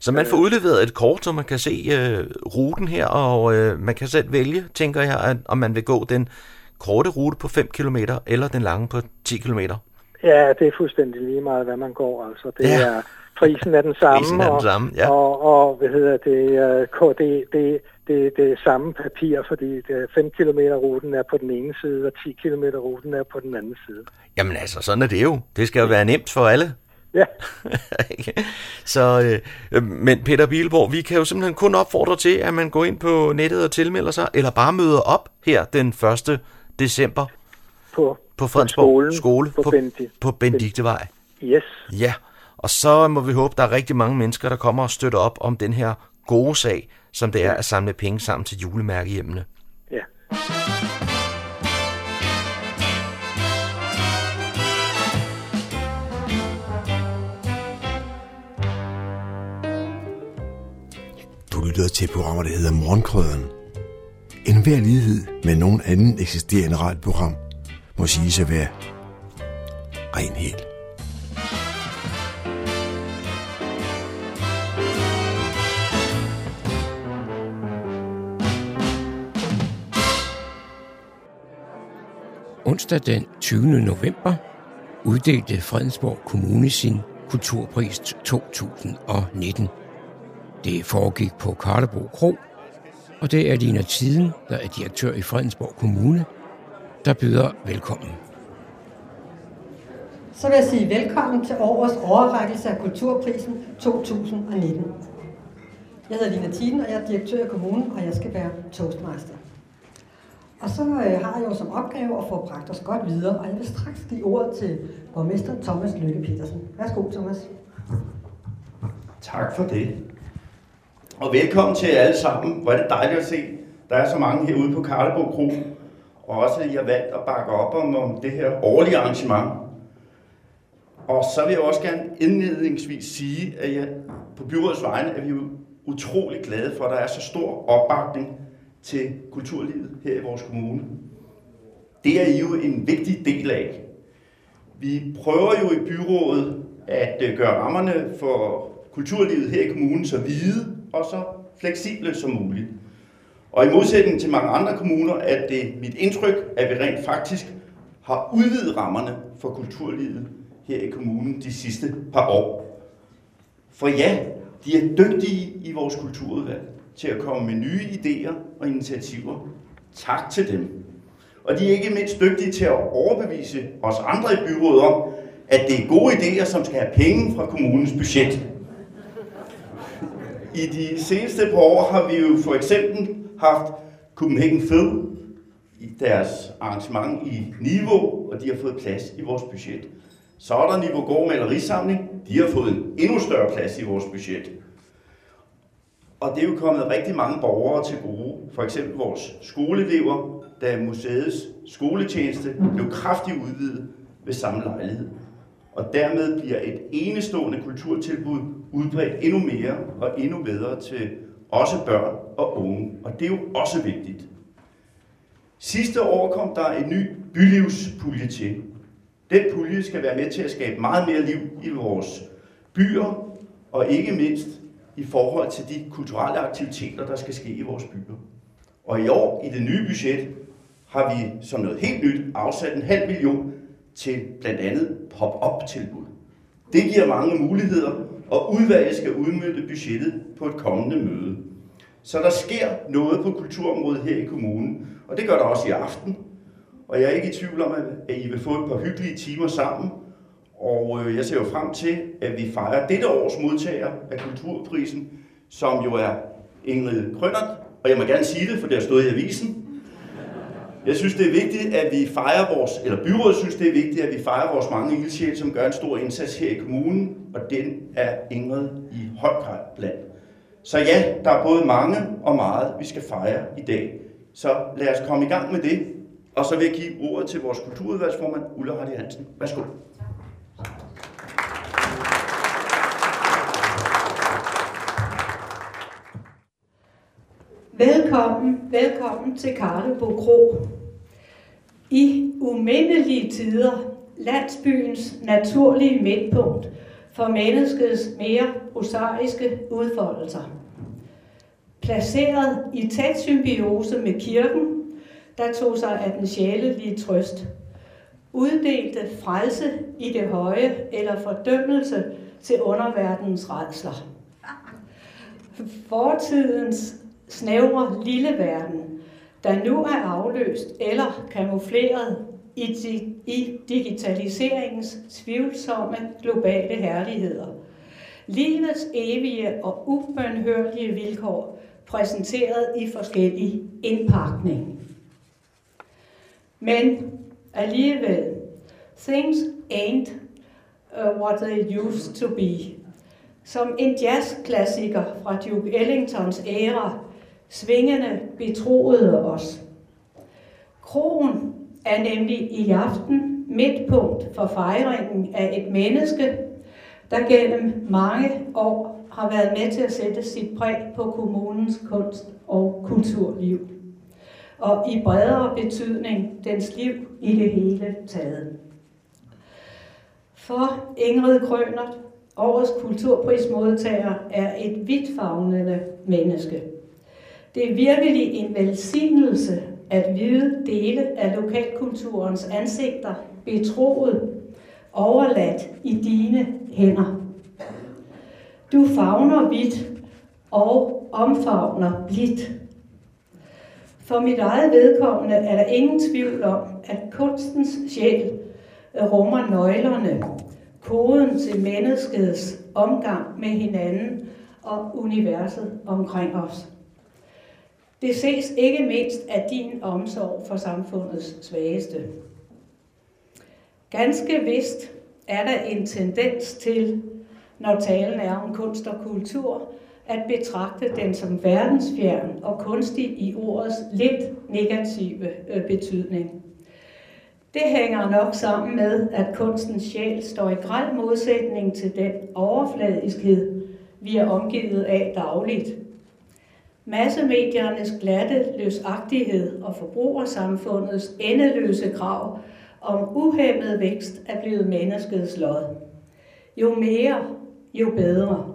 D: Så man får udleveret et kort, så man kan se øh, ruten her, og øh, man kan selv vælge, tænker jeg, at, om man vil gå den korte rute på 5 km, eller den lange på 10 km.
M: Ja, det er fuldstændig lige meget, hvad man går. Altså, det ja. er prisen er den samme.
D: Prisen er den samme, ja.
M: Og, og, og hvad hedder det, uh, det, det, det, det er samme papir, fordi det 5 km ruten er på den ene side, og 10 km ruten er på den anden side.
D: Jamen altså, sådan er det jo. Det skal jo være nemt for alle.
M: Ja.
D: så, øh, men Peter Bielborg, vi kan jo simpelthen kun opfordre til, at man går ind på nettet og tilmelder sig, eller bare møder op her den 1. december
M: på,
D: på Fredensborg
M: skolen,
D: skole
M: på,
D: på,
M: Bendi.
D: på Benediktevej.
M: Yes.
D: Ja, og så må vi håbe, der er rigtig mange mennesker, der kommer og støtter op om den her gode sag, som det er at samle penge sammen til julemærkehjemmene.
M: Ja.
C: Du lytter til programmer, der hedder Morgenkrøden. En hver lighed med nogen anden eksisterende radioprogram må sige at være ren helt.
G: Onsdag den 20. november uddelte Fredensborg Kommune sin kulturpris 2019. Det foregik på Karlebro Kro, og det er Lina Tiden, der er direktør i Fredensborg Kommune, der byder velkommen.
N: Så vil jeg sige velkommen til årets overrækkelse af Kulturprisen 2019. Jeg hedder Lina Tiden, og jeg er direktør i kommunen, og jeg skal være toastmaster. Og så øh, har jeg jo som opgave at få bragt os godt videre, og jeg vil straks give ordet til borgmester Thomas Lykke Petersen. Værsgo, Thomas.
O: Tak for det. Og velkommen til jer alle sammen. Hvor er det dejligt at se, der er så mange herude på Karlebo Kro. Og også, at I har valgt at bakke op om, om det her årlige arrangement. Og så vil jeg også gerne indledningsvis sige, at jeg på byrådets vegne er vi utrolig glade for, at der er så stor opbakning til kulturlivet her i vores kommune. Det er I jo en vigtig del af. Vi prøver jo i byrådet at øh, gøre rammerne for kulturlivet her i kommunen så hvide og så fleksible som muligt. Og i modsætning til mange andre kommuner er det mit indtryk, at vi rent faktisk har udvidet rammerne for kulturlivet her i kommunen de sidste par år. For ja, de er dygtige i vores kulturudvalg til at komme med nye idéer og initiativer. Tak til dem. Og de er ikke mindst dygtige til at overbevise os andre i byrådet om, at det er gode idéer, som skal have penge fra kommunens budget. I de seneste par år har vi jo for eksempel haft Copenhagen Fed i deres arrangement i Niveau, og de har fået plads i vores budget. Så er der Niveau Gård Malerisamling. De har fået en endnu større plads i vores budget. Og det er jo kommet rigtig mange borgere til gode. For eksempel vores skoleelever, da museets skoletjeneste blev kraftigt udvidet ved samme lejlighed. Og dermed bliver et enestående kulturtilbud udbredt endnu mere og endnu bedre til også børn og unge. Og det er jo også vigtigt. Sidste år kom der en ny bylivspulje til. Den pulje skal være med til at skabe meget mere liv i vores byer, og ikke mindst i forhold til de kulturelle aktiviteter, der skal ske i vores byer. Og i år, i det nye budget, har vi som noget helt nyt afsat en halv million til blandt andet pop-up-tilbud. Det giver mange muligheder, og udvalget skal udmønte budgettet på et kommende møde. Så der sker noget på kulturområdet her i kommunen, og det gør der også i aften. Og jeg er ikke i tvivl om, at I vil få et par hyggelige timer sammen, og øh, jeg ser jo frem til, at vi fejrer dette års modtager af Kulturprisen, som jo er Ingrid Krønnert, og jeg må gerne sige det, for det har stået i avisen. Jeg synes, det er vigtigt, at vi fejrer vores, eller byrådet synes, det er vigtigt, at vi fejrer vores mange ildsjæle, som gør en stor indsats her i kommunen, og den er Ingrid i høj grad blandt. Så ja, der er både mange og meget, vi skal fejre i dag. Så lad os komme i gang med det, og så vil jeg give ordet til vores kulturudvalgsformand, Ulla Hardy Hansen. Værsgo.
P: Velkommen, velkommen til Karlebo Kro. I umindelige tider, landsbyens naturlige midtpunkt for menneskets mere prosaiske udfoldelser. Placeret i tæt symbiose med kirken, der tog sig af den sjælelige trøst. Uddelte frelse i det høje eller fordømmelse til underverdenens redsler. Fortidens snævre lille verden, der nu er afløst eller kamufleret i, di- i digitaliseringens tvivlsomme globale herligheder. Livets evige og ubønhørlige vilkår præsenteret i forskellig indpakning. Men alligevel, things ain't uh, what they used to be. Som en jazzklassiker fra Duke Ellingtons æra svingende betroede os. Krogen er nemlig i aften midtpunkt for fejringen af et menneske, der gennem mange år har været med til at sætte sit præg på kommunens kunst- og kulturliv. Og i bredere betydning dens liv i det hele taget. For Ingrid Krønert, årets kulturprismodtager, er et vidtfavnende menneske. Det er virkelig en velsignelse at vide dele af lokalkulturens ansigter betroet, overladt i dine hænder. Du favner vidt og omfavner blidt. For mit eget vedkommende er der ingen tvivl om, at kunstens sjæl rummer nøglerne, koden til menneskets omgang med hinanden og universet omkring os. Det ses ikke mindst af din omsorg for samfundets svageste. Ganske vist er der en tendens til, når talen er om kunst og kultur, at betragte den som verdensfjern og kunstig i ordets lidt negative øh, betydning. Det hænger nok sammen med, at kunstens sjæl står i græl modsætning til den overfladiskhed, vi er omgivet af dagligt. Massemediernes glatte løsagtighed og forbrugersamfundets endeløse krav om uhæmmet vækst er blevet menneskets lod. Jo mere, jo bedre.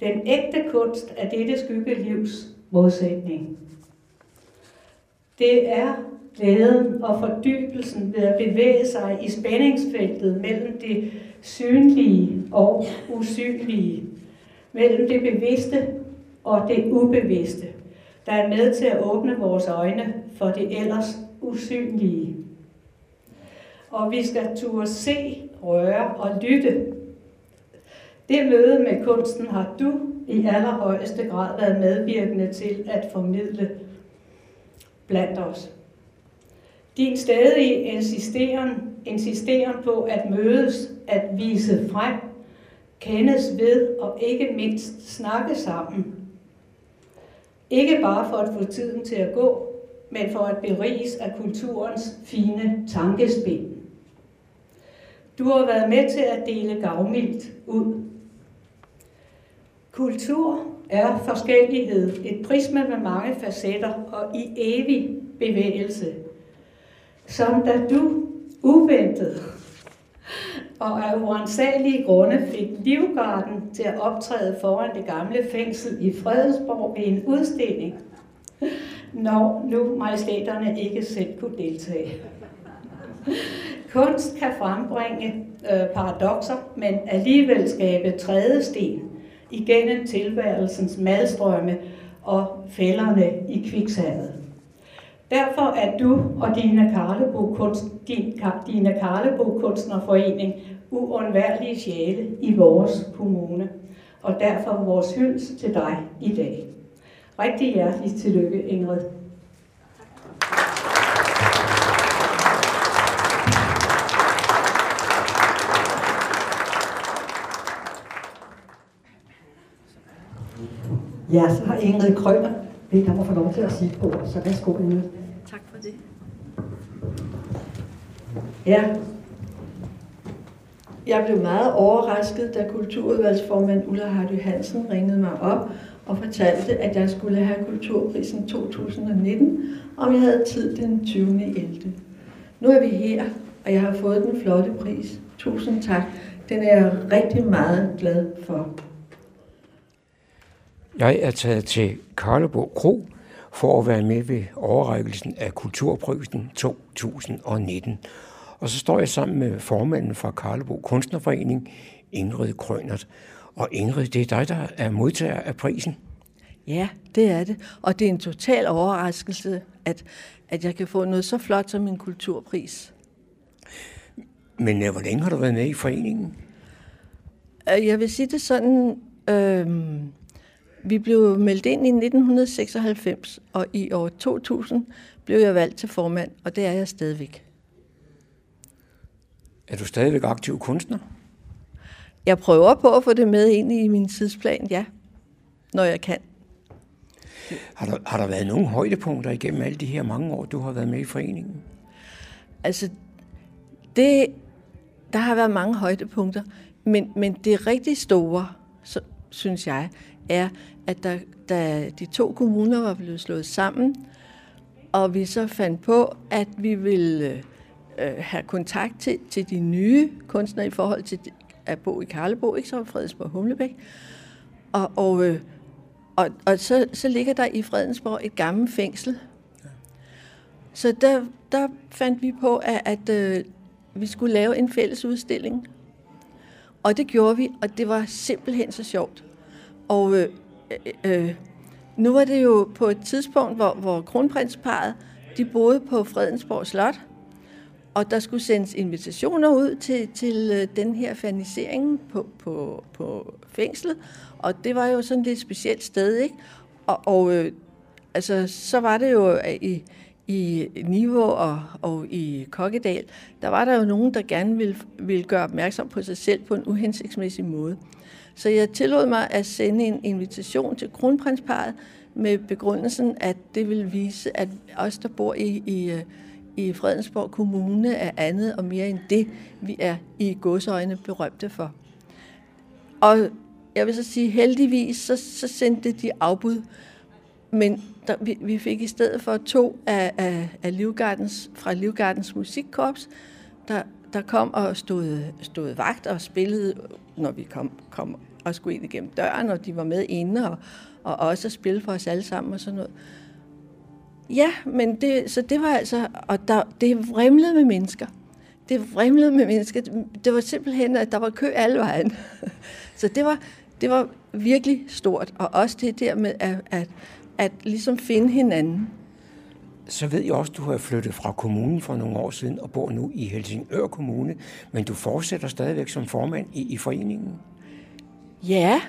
P: Den ægte kunst er dette skyggelivs modsætning. Det er glæden og fordybelsen ved at bevæge sig i spændingsfeltet mellem det synlige og usynlige, mellem det bevidste og det ubevidste, der er med til at åbne vores øjne for det ellers usynlige. Og vi skal turde se, røre og lytte. Det møde med kunsten har du i allerhøjeste grad været medvirkende til at formidle. blandt os. Din stadige insisteren, insisteren på at mødes, at vise frem, kendes ved og ikke mindst snakke sammen. Ikke bare for at få tiden til at gå, men for at beriges af kulturens fine tankespind. Du har været med til at dele gavmildt ud. Kultur er forskellighed, et prisma med mange facetter og i evig bevægelse. Som da du uventet og af uansagelige grunde fik Livgarden til at optræde foran det gamle fængsel i Fredensborg ved en udstilling, når nu majestæterne ikke selv kunne deltage. Kunst kan frembringe øh, paradoxer, men alligevel skabe trædesten igennem tilværelsens madstrømme og fælderne i kviksandet. Derfor er du og Dina Karlebo, kunst, din, Karlebo Kunstnerforening uundværlige sjæle i vores kommune. Og derfor vores hyldest til dig i dag. Rigtig hjerteligt tillykke, Ingrid.
N: Ja, så har Ingrid Krøner bedt om at få lov til at sige på, så værsgo Ingrid.
Q: Tak for det.
N: Ja,
Q: Jeg blev meget overrasket, da kulturudvalgsformand Ulla Hardy Hansen ringede mig op og fortalte, at jeg skulle have Kulturprisen 2019, om jeg havde tid den 20. 11. Nu er vi her, og jeg har fået den flotte pris. Tusind tak. Den er jeg rigtig meget glad for.
G: Jeg er taget til Karlebo Kro for at være med ved overrækkelsen af Kulturprisen 2019. Og så står jeg sammen med formanden fra Karlebo Kunstnerforening, Ingrid Krønert. Og Ingrid, det er dig, der er modtager af prisen.
Q: Ja, det er det. Og det er en total overraskelse, at, at jeg kan få noget så flot som en kulturpris.
G: Men øh, hvor længe har du været med i foreningen?
Q: Øh, Jeg vil sige det sådan, øh, vi blev meldt ind i 1996, og i år 2000 blev jeg valgt til formand, og det er jeg stadigvæk.
G: Er du stadigvæk aktiv kunstner?
Q: Jeg prøver på at få det med ind i min tidsplan, ja, når jeg kan.
G: Har der, har der været nogle højdepunkter igennem alle de her mange år, du har været med i foreningen?
Q: Altså, det, der har været mange højdepunkter, men, men det rigtig store, så, synes jeg, er, at der, da de to kommuner var blevet slået sammen, og vi så fandt på, at vi ville øh, have kontakt til, til de nye kunstnere i forhold til at bo i Karlebo, ikke så Fredensborg Humlebæk. Og, og, øh, og, og så, så ligger der i Fredensborg et gammelt fængsel. Så der, der fandt vi på, at, at øh, vi skulle lave en fælles udstilling. Og det gjorde vi, og det var simpelthen så sjovt. Og øh, øh, øh, nu var det jo på et tidspunkt, hvor, hvor kronprinsparet, de boede på Fredensborg Slot, og der skulle sendes invitationer ud til, til øh, den her fanisering på, på, på fængslet, og det var jo sådan et lidt specielt sted, ikke? Og, og øh, altså, så var det jo øh, i, i Niveau og, og i Kokkedal, der var der jo nogen, der gerne ville, ville gøre opmærksom på sig selv på en uhensigtsmæssig måde. Så jeg tillod mig at sende en invitation til kronprinsparet med begrundelsen, at det ville vise, at os, der bor i, i, i Fredensborg Kommune, er andet og mere end det, vi er i godsøjne berømte for. Og jeg vil så sige, heldigvis, så, så sendte de afbud, men der, vi, vi fik i stedet for to af, af, af Livgardens, fra Livgardens musikkorps, der, der kom og stod, stod vagt og spillede, når vi kom, kom og skulle ind igennem døren, og de var med inde, og, og også spille for os alle sammen og sådan noget. Ja, men det, så det var altså, og der, det vrimlede med mennesker. Det vrimlede med mennesker. Det var simpelthen, at der var kø alle vejen. Så det var, det var virkelig stort, og også det der med at, at, at ligesom finde hinanden.
G: Så ved jeg også, at du har flyttet fra kommunen for nogle år siden og bor nu i Helsingør Kommune, men du fortsætter stadigvæk som formand i, i foreningen.
Q: Ja,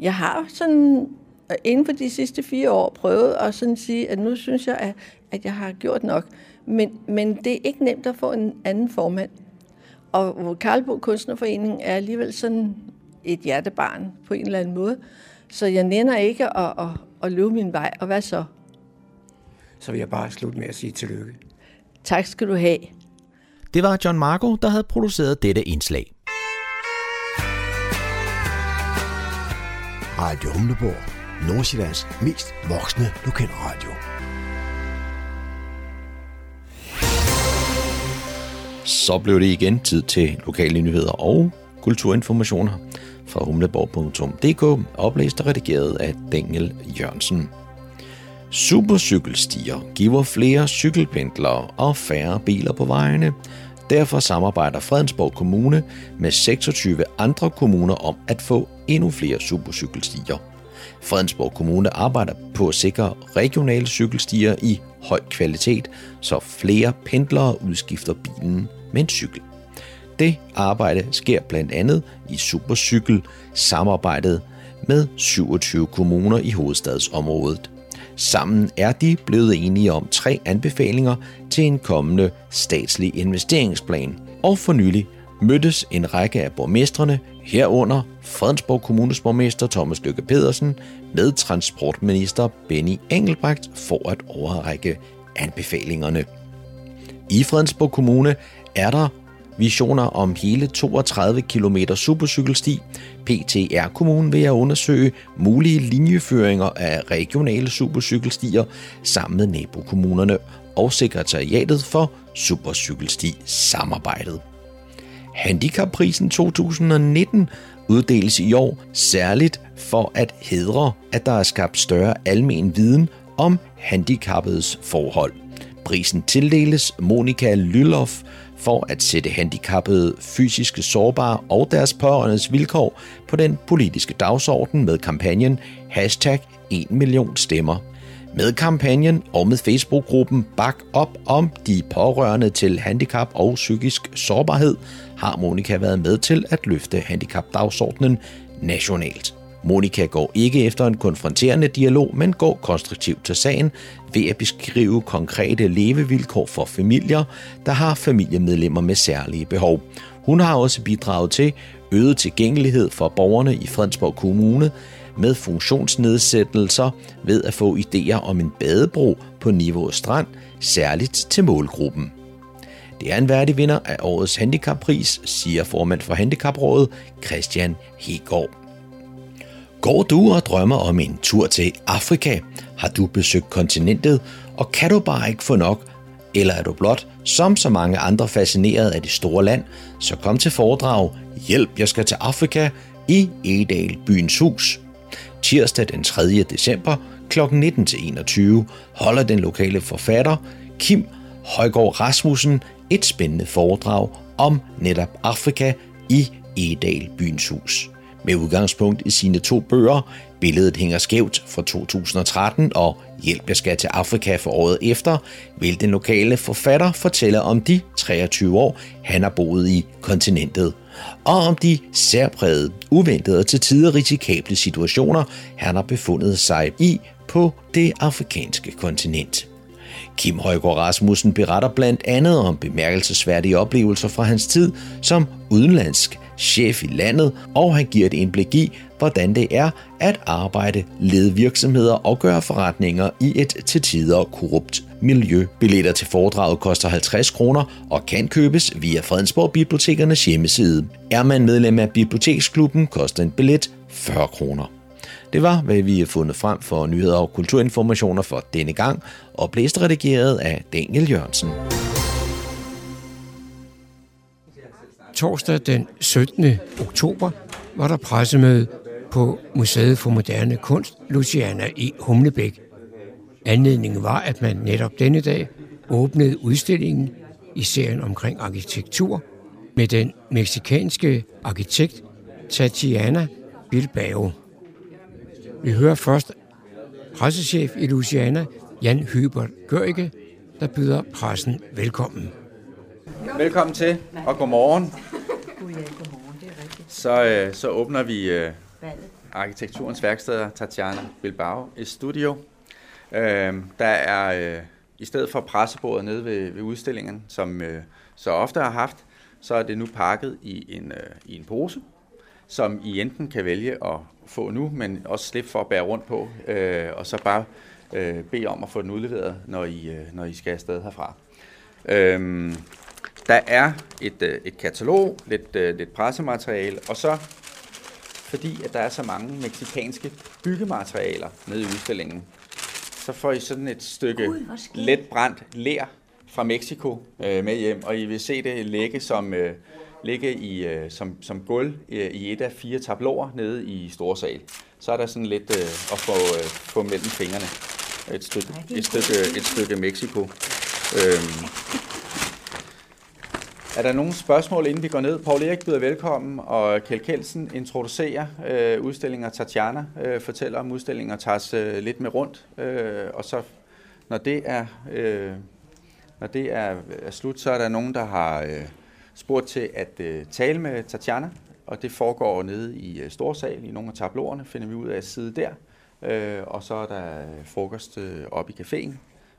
Q: jeg har sådan øh, inden for de sidste fire år prøvet at sådan sige, at nu synes jeg, at, at jeg har gjort nok. Men, men det er ikke nemt at få en anden formand. Og Karlbo Kunstnerforening er alligevel sådan et hjertebarn på en eller anden måde. Så jeg nænder ikke at, at, at løbe min vej. Og hvad så?
G: Så vil jeg bare slutte med at sige tillykke.
Q: Tak skal du have.
D: Det var John Marco, der havde produceret dette indslag.
C: Radio Humleborg. Nordsjællands mest voksne lokalradio.
D: Så blev det igen tid til lokale nyheder og kulturinformationer fra humleborg.dk, oplæst og redigeret af Daniel Jørgensen. Supercykelstier giver flere cykelpendlere og færre biler på vejene. Derfor samarbejder Fredensborg Kommune med 26 andre kommuner om at få endnu flere supercykelstier. Fredensborg Kommune arbejder på at sikre regionale cykelstier i høj kvalitet, så flere pendlere udskifter bilen med en cykel. Det arbejde sker blandt andet i Supercykel samarbejdet med 27 kommuner i hovedstadsområdet. Sammen er de blevet enige om tre anbefalinger til en kommende statslig investeringsplan. Og for nylig mødtes en række af borgmestrene, herunder Fredensborg Kommunes borgmester Thomas Lykke Pedersen, med transportminister Benny Engelbrecht for at overrække anbefalingerne. I Fredensborg Kommune er der visioner om hele 32 km supercykelsti. PTR kommunen vil at undersøge mulige linjeføringer af regionale supercykelstier sammen med nabokommunerne og sekretariatet for Supercykelsti samarbejdet. Handicapprisen 2019 uddeles i år særligt for at hedre, at der er skabt større almen viden om handicappedes forhold. Prisen tildeles Monika Lylloff for at sætte handicappede, fysiske sårbare og deres pårørendes vilkår på den politiske dagsorden med kampagnen Hashtag 1 million stemmer. Med kampagnen og med Facebook-gruppen Bak op om de pårørende til handicap og psykisk sårbarhed har Monika været med til at løfte handicapdagsordenen nationalt. Monika går ikke efter en konfronterende dialog, men går konstruktivt til sagen ved at beskrive konkrete levevilkår for familier, der har familiemedlemmer med særlige behov. Hun har også bidraget til øget tilgængelighed for borgerne i Fredensborg Kommune med funktionsnedsættelser ved at få idéer om en badebro på Niveau Strand, særligt til målgruppen. Det er en værdig vinder af årets handicappris, siger formand for Handicaprådet Christian Hegård. Går du og drømmer om en tur til Afrika? Har du besøgt kontinentet, og kan du bare ikke få nok? Eller er du blot, som så mange andre, fascineret af det store land, så kom til foredrag Hjælp, jeg skal til Afrika i Edal Byens Hus. Tirsdag den 3. december kl. 19-21 holder den lokale forfatter Kim Højgaard Rasmussen et spændende foredrag om netop Afrika i Edal Byens Hus. Med udgangspunkt i sine to bøger, Billedet hænger skævt fra 2013 og Hjælp jeg skal til Afrika for året efter, vil den lokale forfatter fortælle om de 23 år, han har boet i kontinentet, og om de særprægede, uventede og til tider risikable situationer, han har befundet sig i på det afrikanske kontinent. Kim Højgaard Rasmussen beretter blandt andet om bemærkelsesværdige oplevelser fra hans tid som udenlandsk chef i landet, og han giver et indblik i, hvordan det er at arbejde, lede virksomheder og gøre forretninger i et til tider korrupt miljø. Billetter til foredraget koster 50 kroner og kan købes via Fredensborg Bibliotekernes hjemmeside. Er man medlem af Biblioteksklubben, koster en billet 40 kroner. Det var, hvad vi har fundet frem for nyheder og kulturinformationer for denne gang, og blæst redigeret af Daniel Jørgensen.
G: Torsdag den 17. oktober var der pressemøde på Museet for Moderne Kunst, Luciana i Humlebæk. Anledningen var, at man netop denne dag åbnede udstillingen i serien omkring arkitektur med den meksikanske arkitekt Tatiana Bilbao. Vi hører først pressechef i Luciana, Jan Hybert Gørike, der byder pressen velkommen.
R: Velkommen til, og godmorgen. Så, øh, så åbner vi øh, Arkitekturens værksteder Tatjana Bilbao i studio. Øh, der er øh, i stedet for pressebordet nede ved, ved udstillingen, som øh, så ofte har haft, så er det nu pakket i en, øh, i en pose, som I enten kan vælge at få nu, men også slippe for at bære rundt på, øh, og så bare øh, bede om at få den udleveret, når I, øh, når I skal afsted herfra. Øh, der er et, øh, et katalog, lidt, øh, lidt pressemateriale, og så fordi at der er så mange meksikanske byggematerialer nede i udstillingen, så får I sådan et stykke
S: Gud,
R: let brændt ler fra Mexico øh, med hjem, og I vil se det ligge som, øh, ligge i, øh, som, som gulv øh, i et af fire tabloer nede i Storsal. Så er der sådan lidt øh, at få, øh, få mellem fingrene. Et stykke, et stykke, et stykke Mexico. Øhm. Er der nogle spørgsmål, inden vi går ned? Paul Erik byder velkommen, og Kjeld Kelsen introducerer øh, udstillingen, og Tatjana øh, fortæller om udstillingen og tager os øh, lidt med rundt. Øh, og så, når det er, øh, når det er, er slut, så er der nogen, der har øh, spurgt til at øh, tale med Tatjana, og det foregår nede i øh, Storsal, i nogle af tabloerne, finder vi ud af at sidde der. Øh, og så er der øh, frokost øh, op i caféen,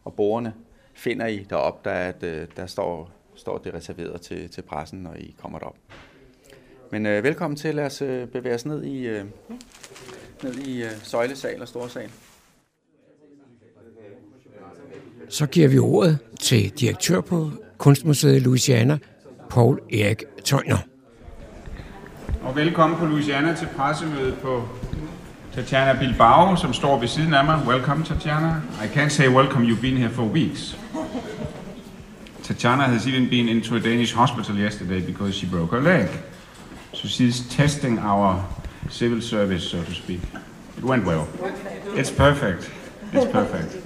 R: og bordene finder I deroppe, der, er at, øh, der står, står det reserveret til, til pressen, når I kommer derop. Men øh, velkommen til, lad os øh, bevæge os ned i, øh, ned i øh, søjlesal og storsal.
G: Så giver vi ordet til direktør på Kunstmuseet Louisiana, Paul Erik Tøjner.
T: Og velkommen på Louisiana til pressemødet på Tatjana Bilbao, som står ved siden af mig. Welcome, Tatjana. I can't say welcome, you've been here for weeks. Tatjana has even been into a Danish hospital yesterday because she broke her leg. So she's testing our civil service, so to speak. It went well. It's perfect. It's perfect.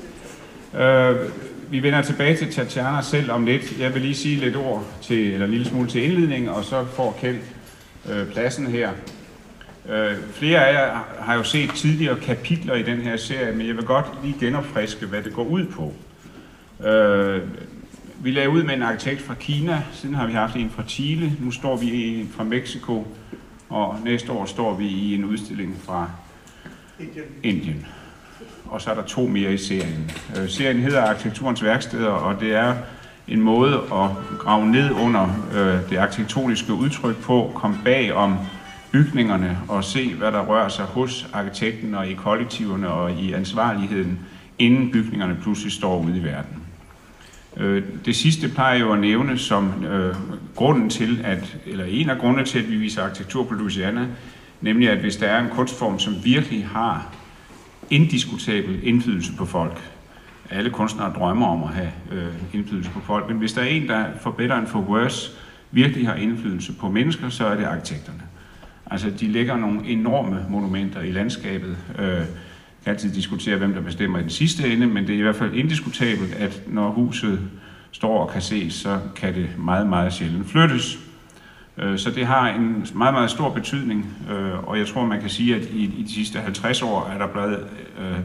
T: Uh, vi vender tilbage til Tatjana selv om lidt. Jeg vil lige sige lidt ord til, eller en lille smule til indledning, og så får Kjeld øh, pladsen her. Øh, flere af jer har jo set tidligere kapitler i den her serie, men jeg vil godt lige genopfriske, hvad det går ud på. Øh, vi lagde ud med en arkitekt fra Kina, siden har vi haft en fra Chile, nu står vi en fra Mexico, og næste år står vi i en udstilling fra Indien. Indien. Og så er der to mere i serien. Øh, serien hedder Arkitekturens værksteder, og det er en måde at grave ned under øh, det arkitektoniske udtryk på, komme bag om bygningerne og se, hvad der rører sig hos arkitekten og i kollektiverne og i ansvarligheden, inden bygningerne pludselig står ude i verden. Øh, det sidste plejer jeg jo at nævne som øh, grunden til, at, eller en af grundene til, at vi viser arkitektur på Louisiana, nemlig at hvis der er en kunstform, som virkelig har indiskutabel indflydelse på folk, alle kunstnere drømmer om at have øh, indflydelse på folk, men hvis der er en, der for better and for worse virkelig har indflydelse på mennesker, så er det arkitekterne. Altså, de lægger nogle enorme monumenter i landskabet. Øh, kan altid diskutere, hvem der bestemmer i den sidste ende, men det er i hvert fald indiskutabelt, at når huset står og kan ses, så kan det meget, meget sjældent flyttes. Øh, så det har en meget, meget stor betydning, øh, og jeg tror, man kan sige, at i, de sidste 50 år er der blevet øh,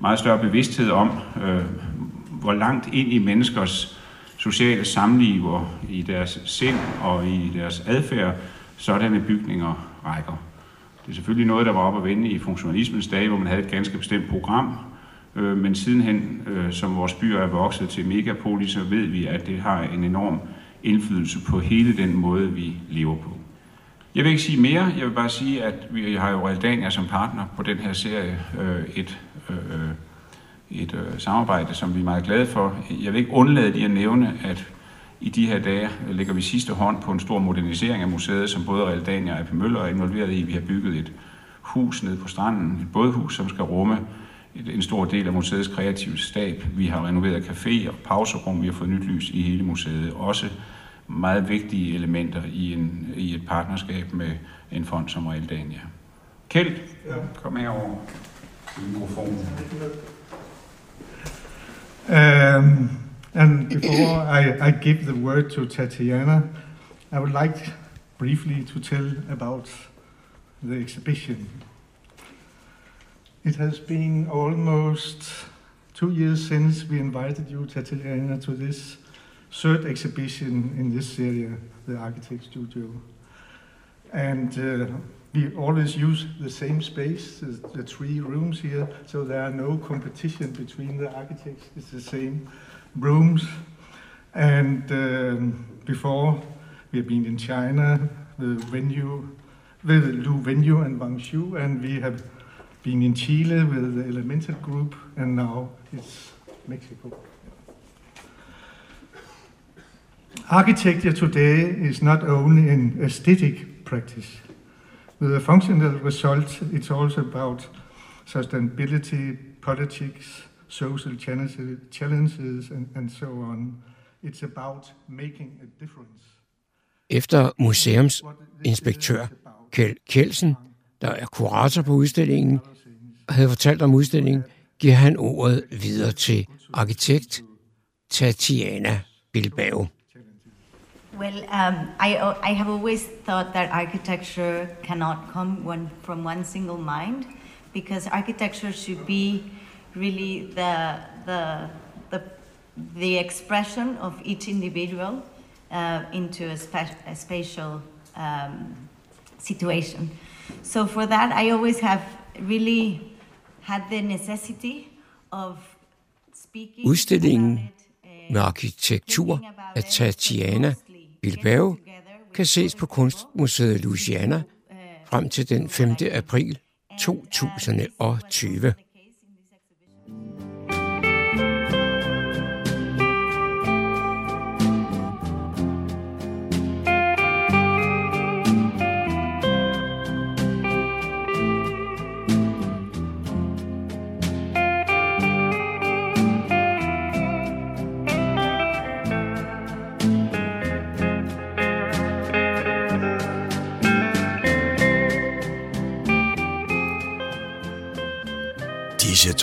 T: meget større bevidsthed om, hvor langt ind i menneskers sociale samliv og i deres sind og i deres adfærd, sådanne bygninger rækker. Det er selvfølgelig noget, der var op at vende i funktionalismens dage, hvor man havde et ganske bestemt program, øh, men sidenhen, øh, som vores byer er vokset til megapolis, så ved vi, at det har en enorm indflydelse på hele den måde, vi lever på. Jeg vil ikke sige mere, jeg vil bare sige, at vi har jo Realdania som partner på den her serie, øh, et, øh, øh, et øh, samarbejde, som vi er meget glade for. Jeg vil ikke undlade lige at nævne, at i de her dage lægger vi sidste hånd på en stor modernisering af museet, som både Realdania og AP Møller er involveret i. Vi har bygget et hus nede på stranden, et bådhus, som skal rumme en stor del af museets kreative stab. Vi har renoveret café og pauserum, vi har fået nyt lys i hele museet. Også meget vigtige elementer i, en, i et partnerskab med en fond som Realdania. Kjeld, kom herover til mikrofonen.
S: Um, and before I, I give the word to Tatiana, I would like briefly to tell about the exhibition. It has been almost two years since we invited you, Tatiana, to this third exhibition in this area, the Architect Studio. And uh, we always use the same space, the, the three rooms here, so there are no competition between the architects. It's the same rooms. And um, before, we have been in China, the venue, with Lu Venue and Wang Shu, and we have been in Chile with the Elemental Group, and now it's Mexico. Architecture today is not only an aesthetic practice. With a functional result, it's also about sustainability, politics, social challenges, challenges and, and so on. It's about making a difference.
G: Efter museumsinspektør Kjeld Kjeldsen, der er kurator på udstillingen, havde fortalt om udstillingen, giver han ordet videre til arkitekt Tatiana Bilbao.
U: Well, um, I, I have always thought that architecture cannot come one, from one single mind because architecture should be really the, the, the, the expression of each individual uh, into a, spa- a spatial um, situation. So for that, I always have really had the necessity of speaking
G: Udstillingen med arkitektur af Tatiana Bilbao kan ses på Kunstmuseet Louisiana frem til den 5. april 2020.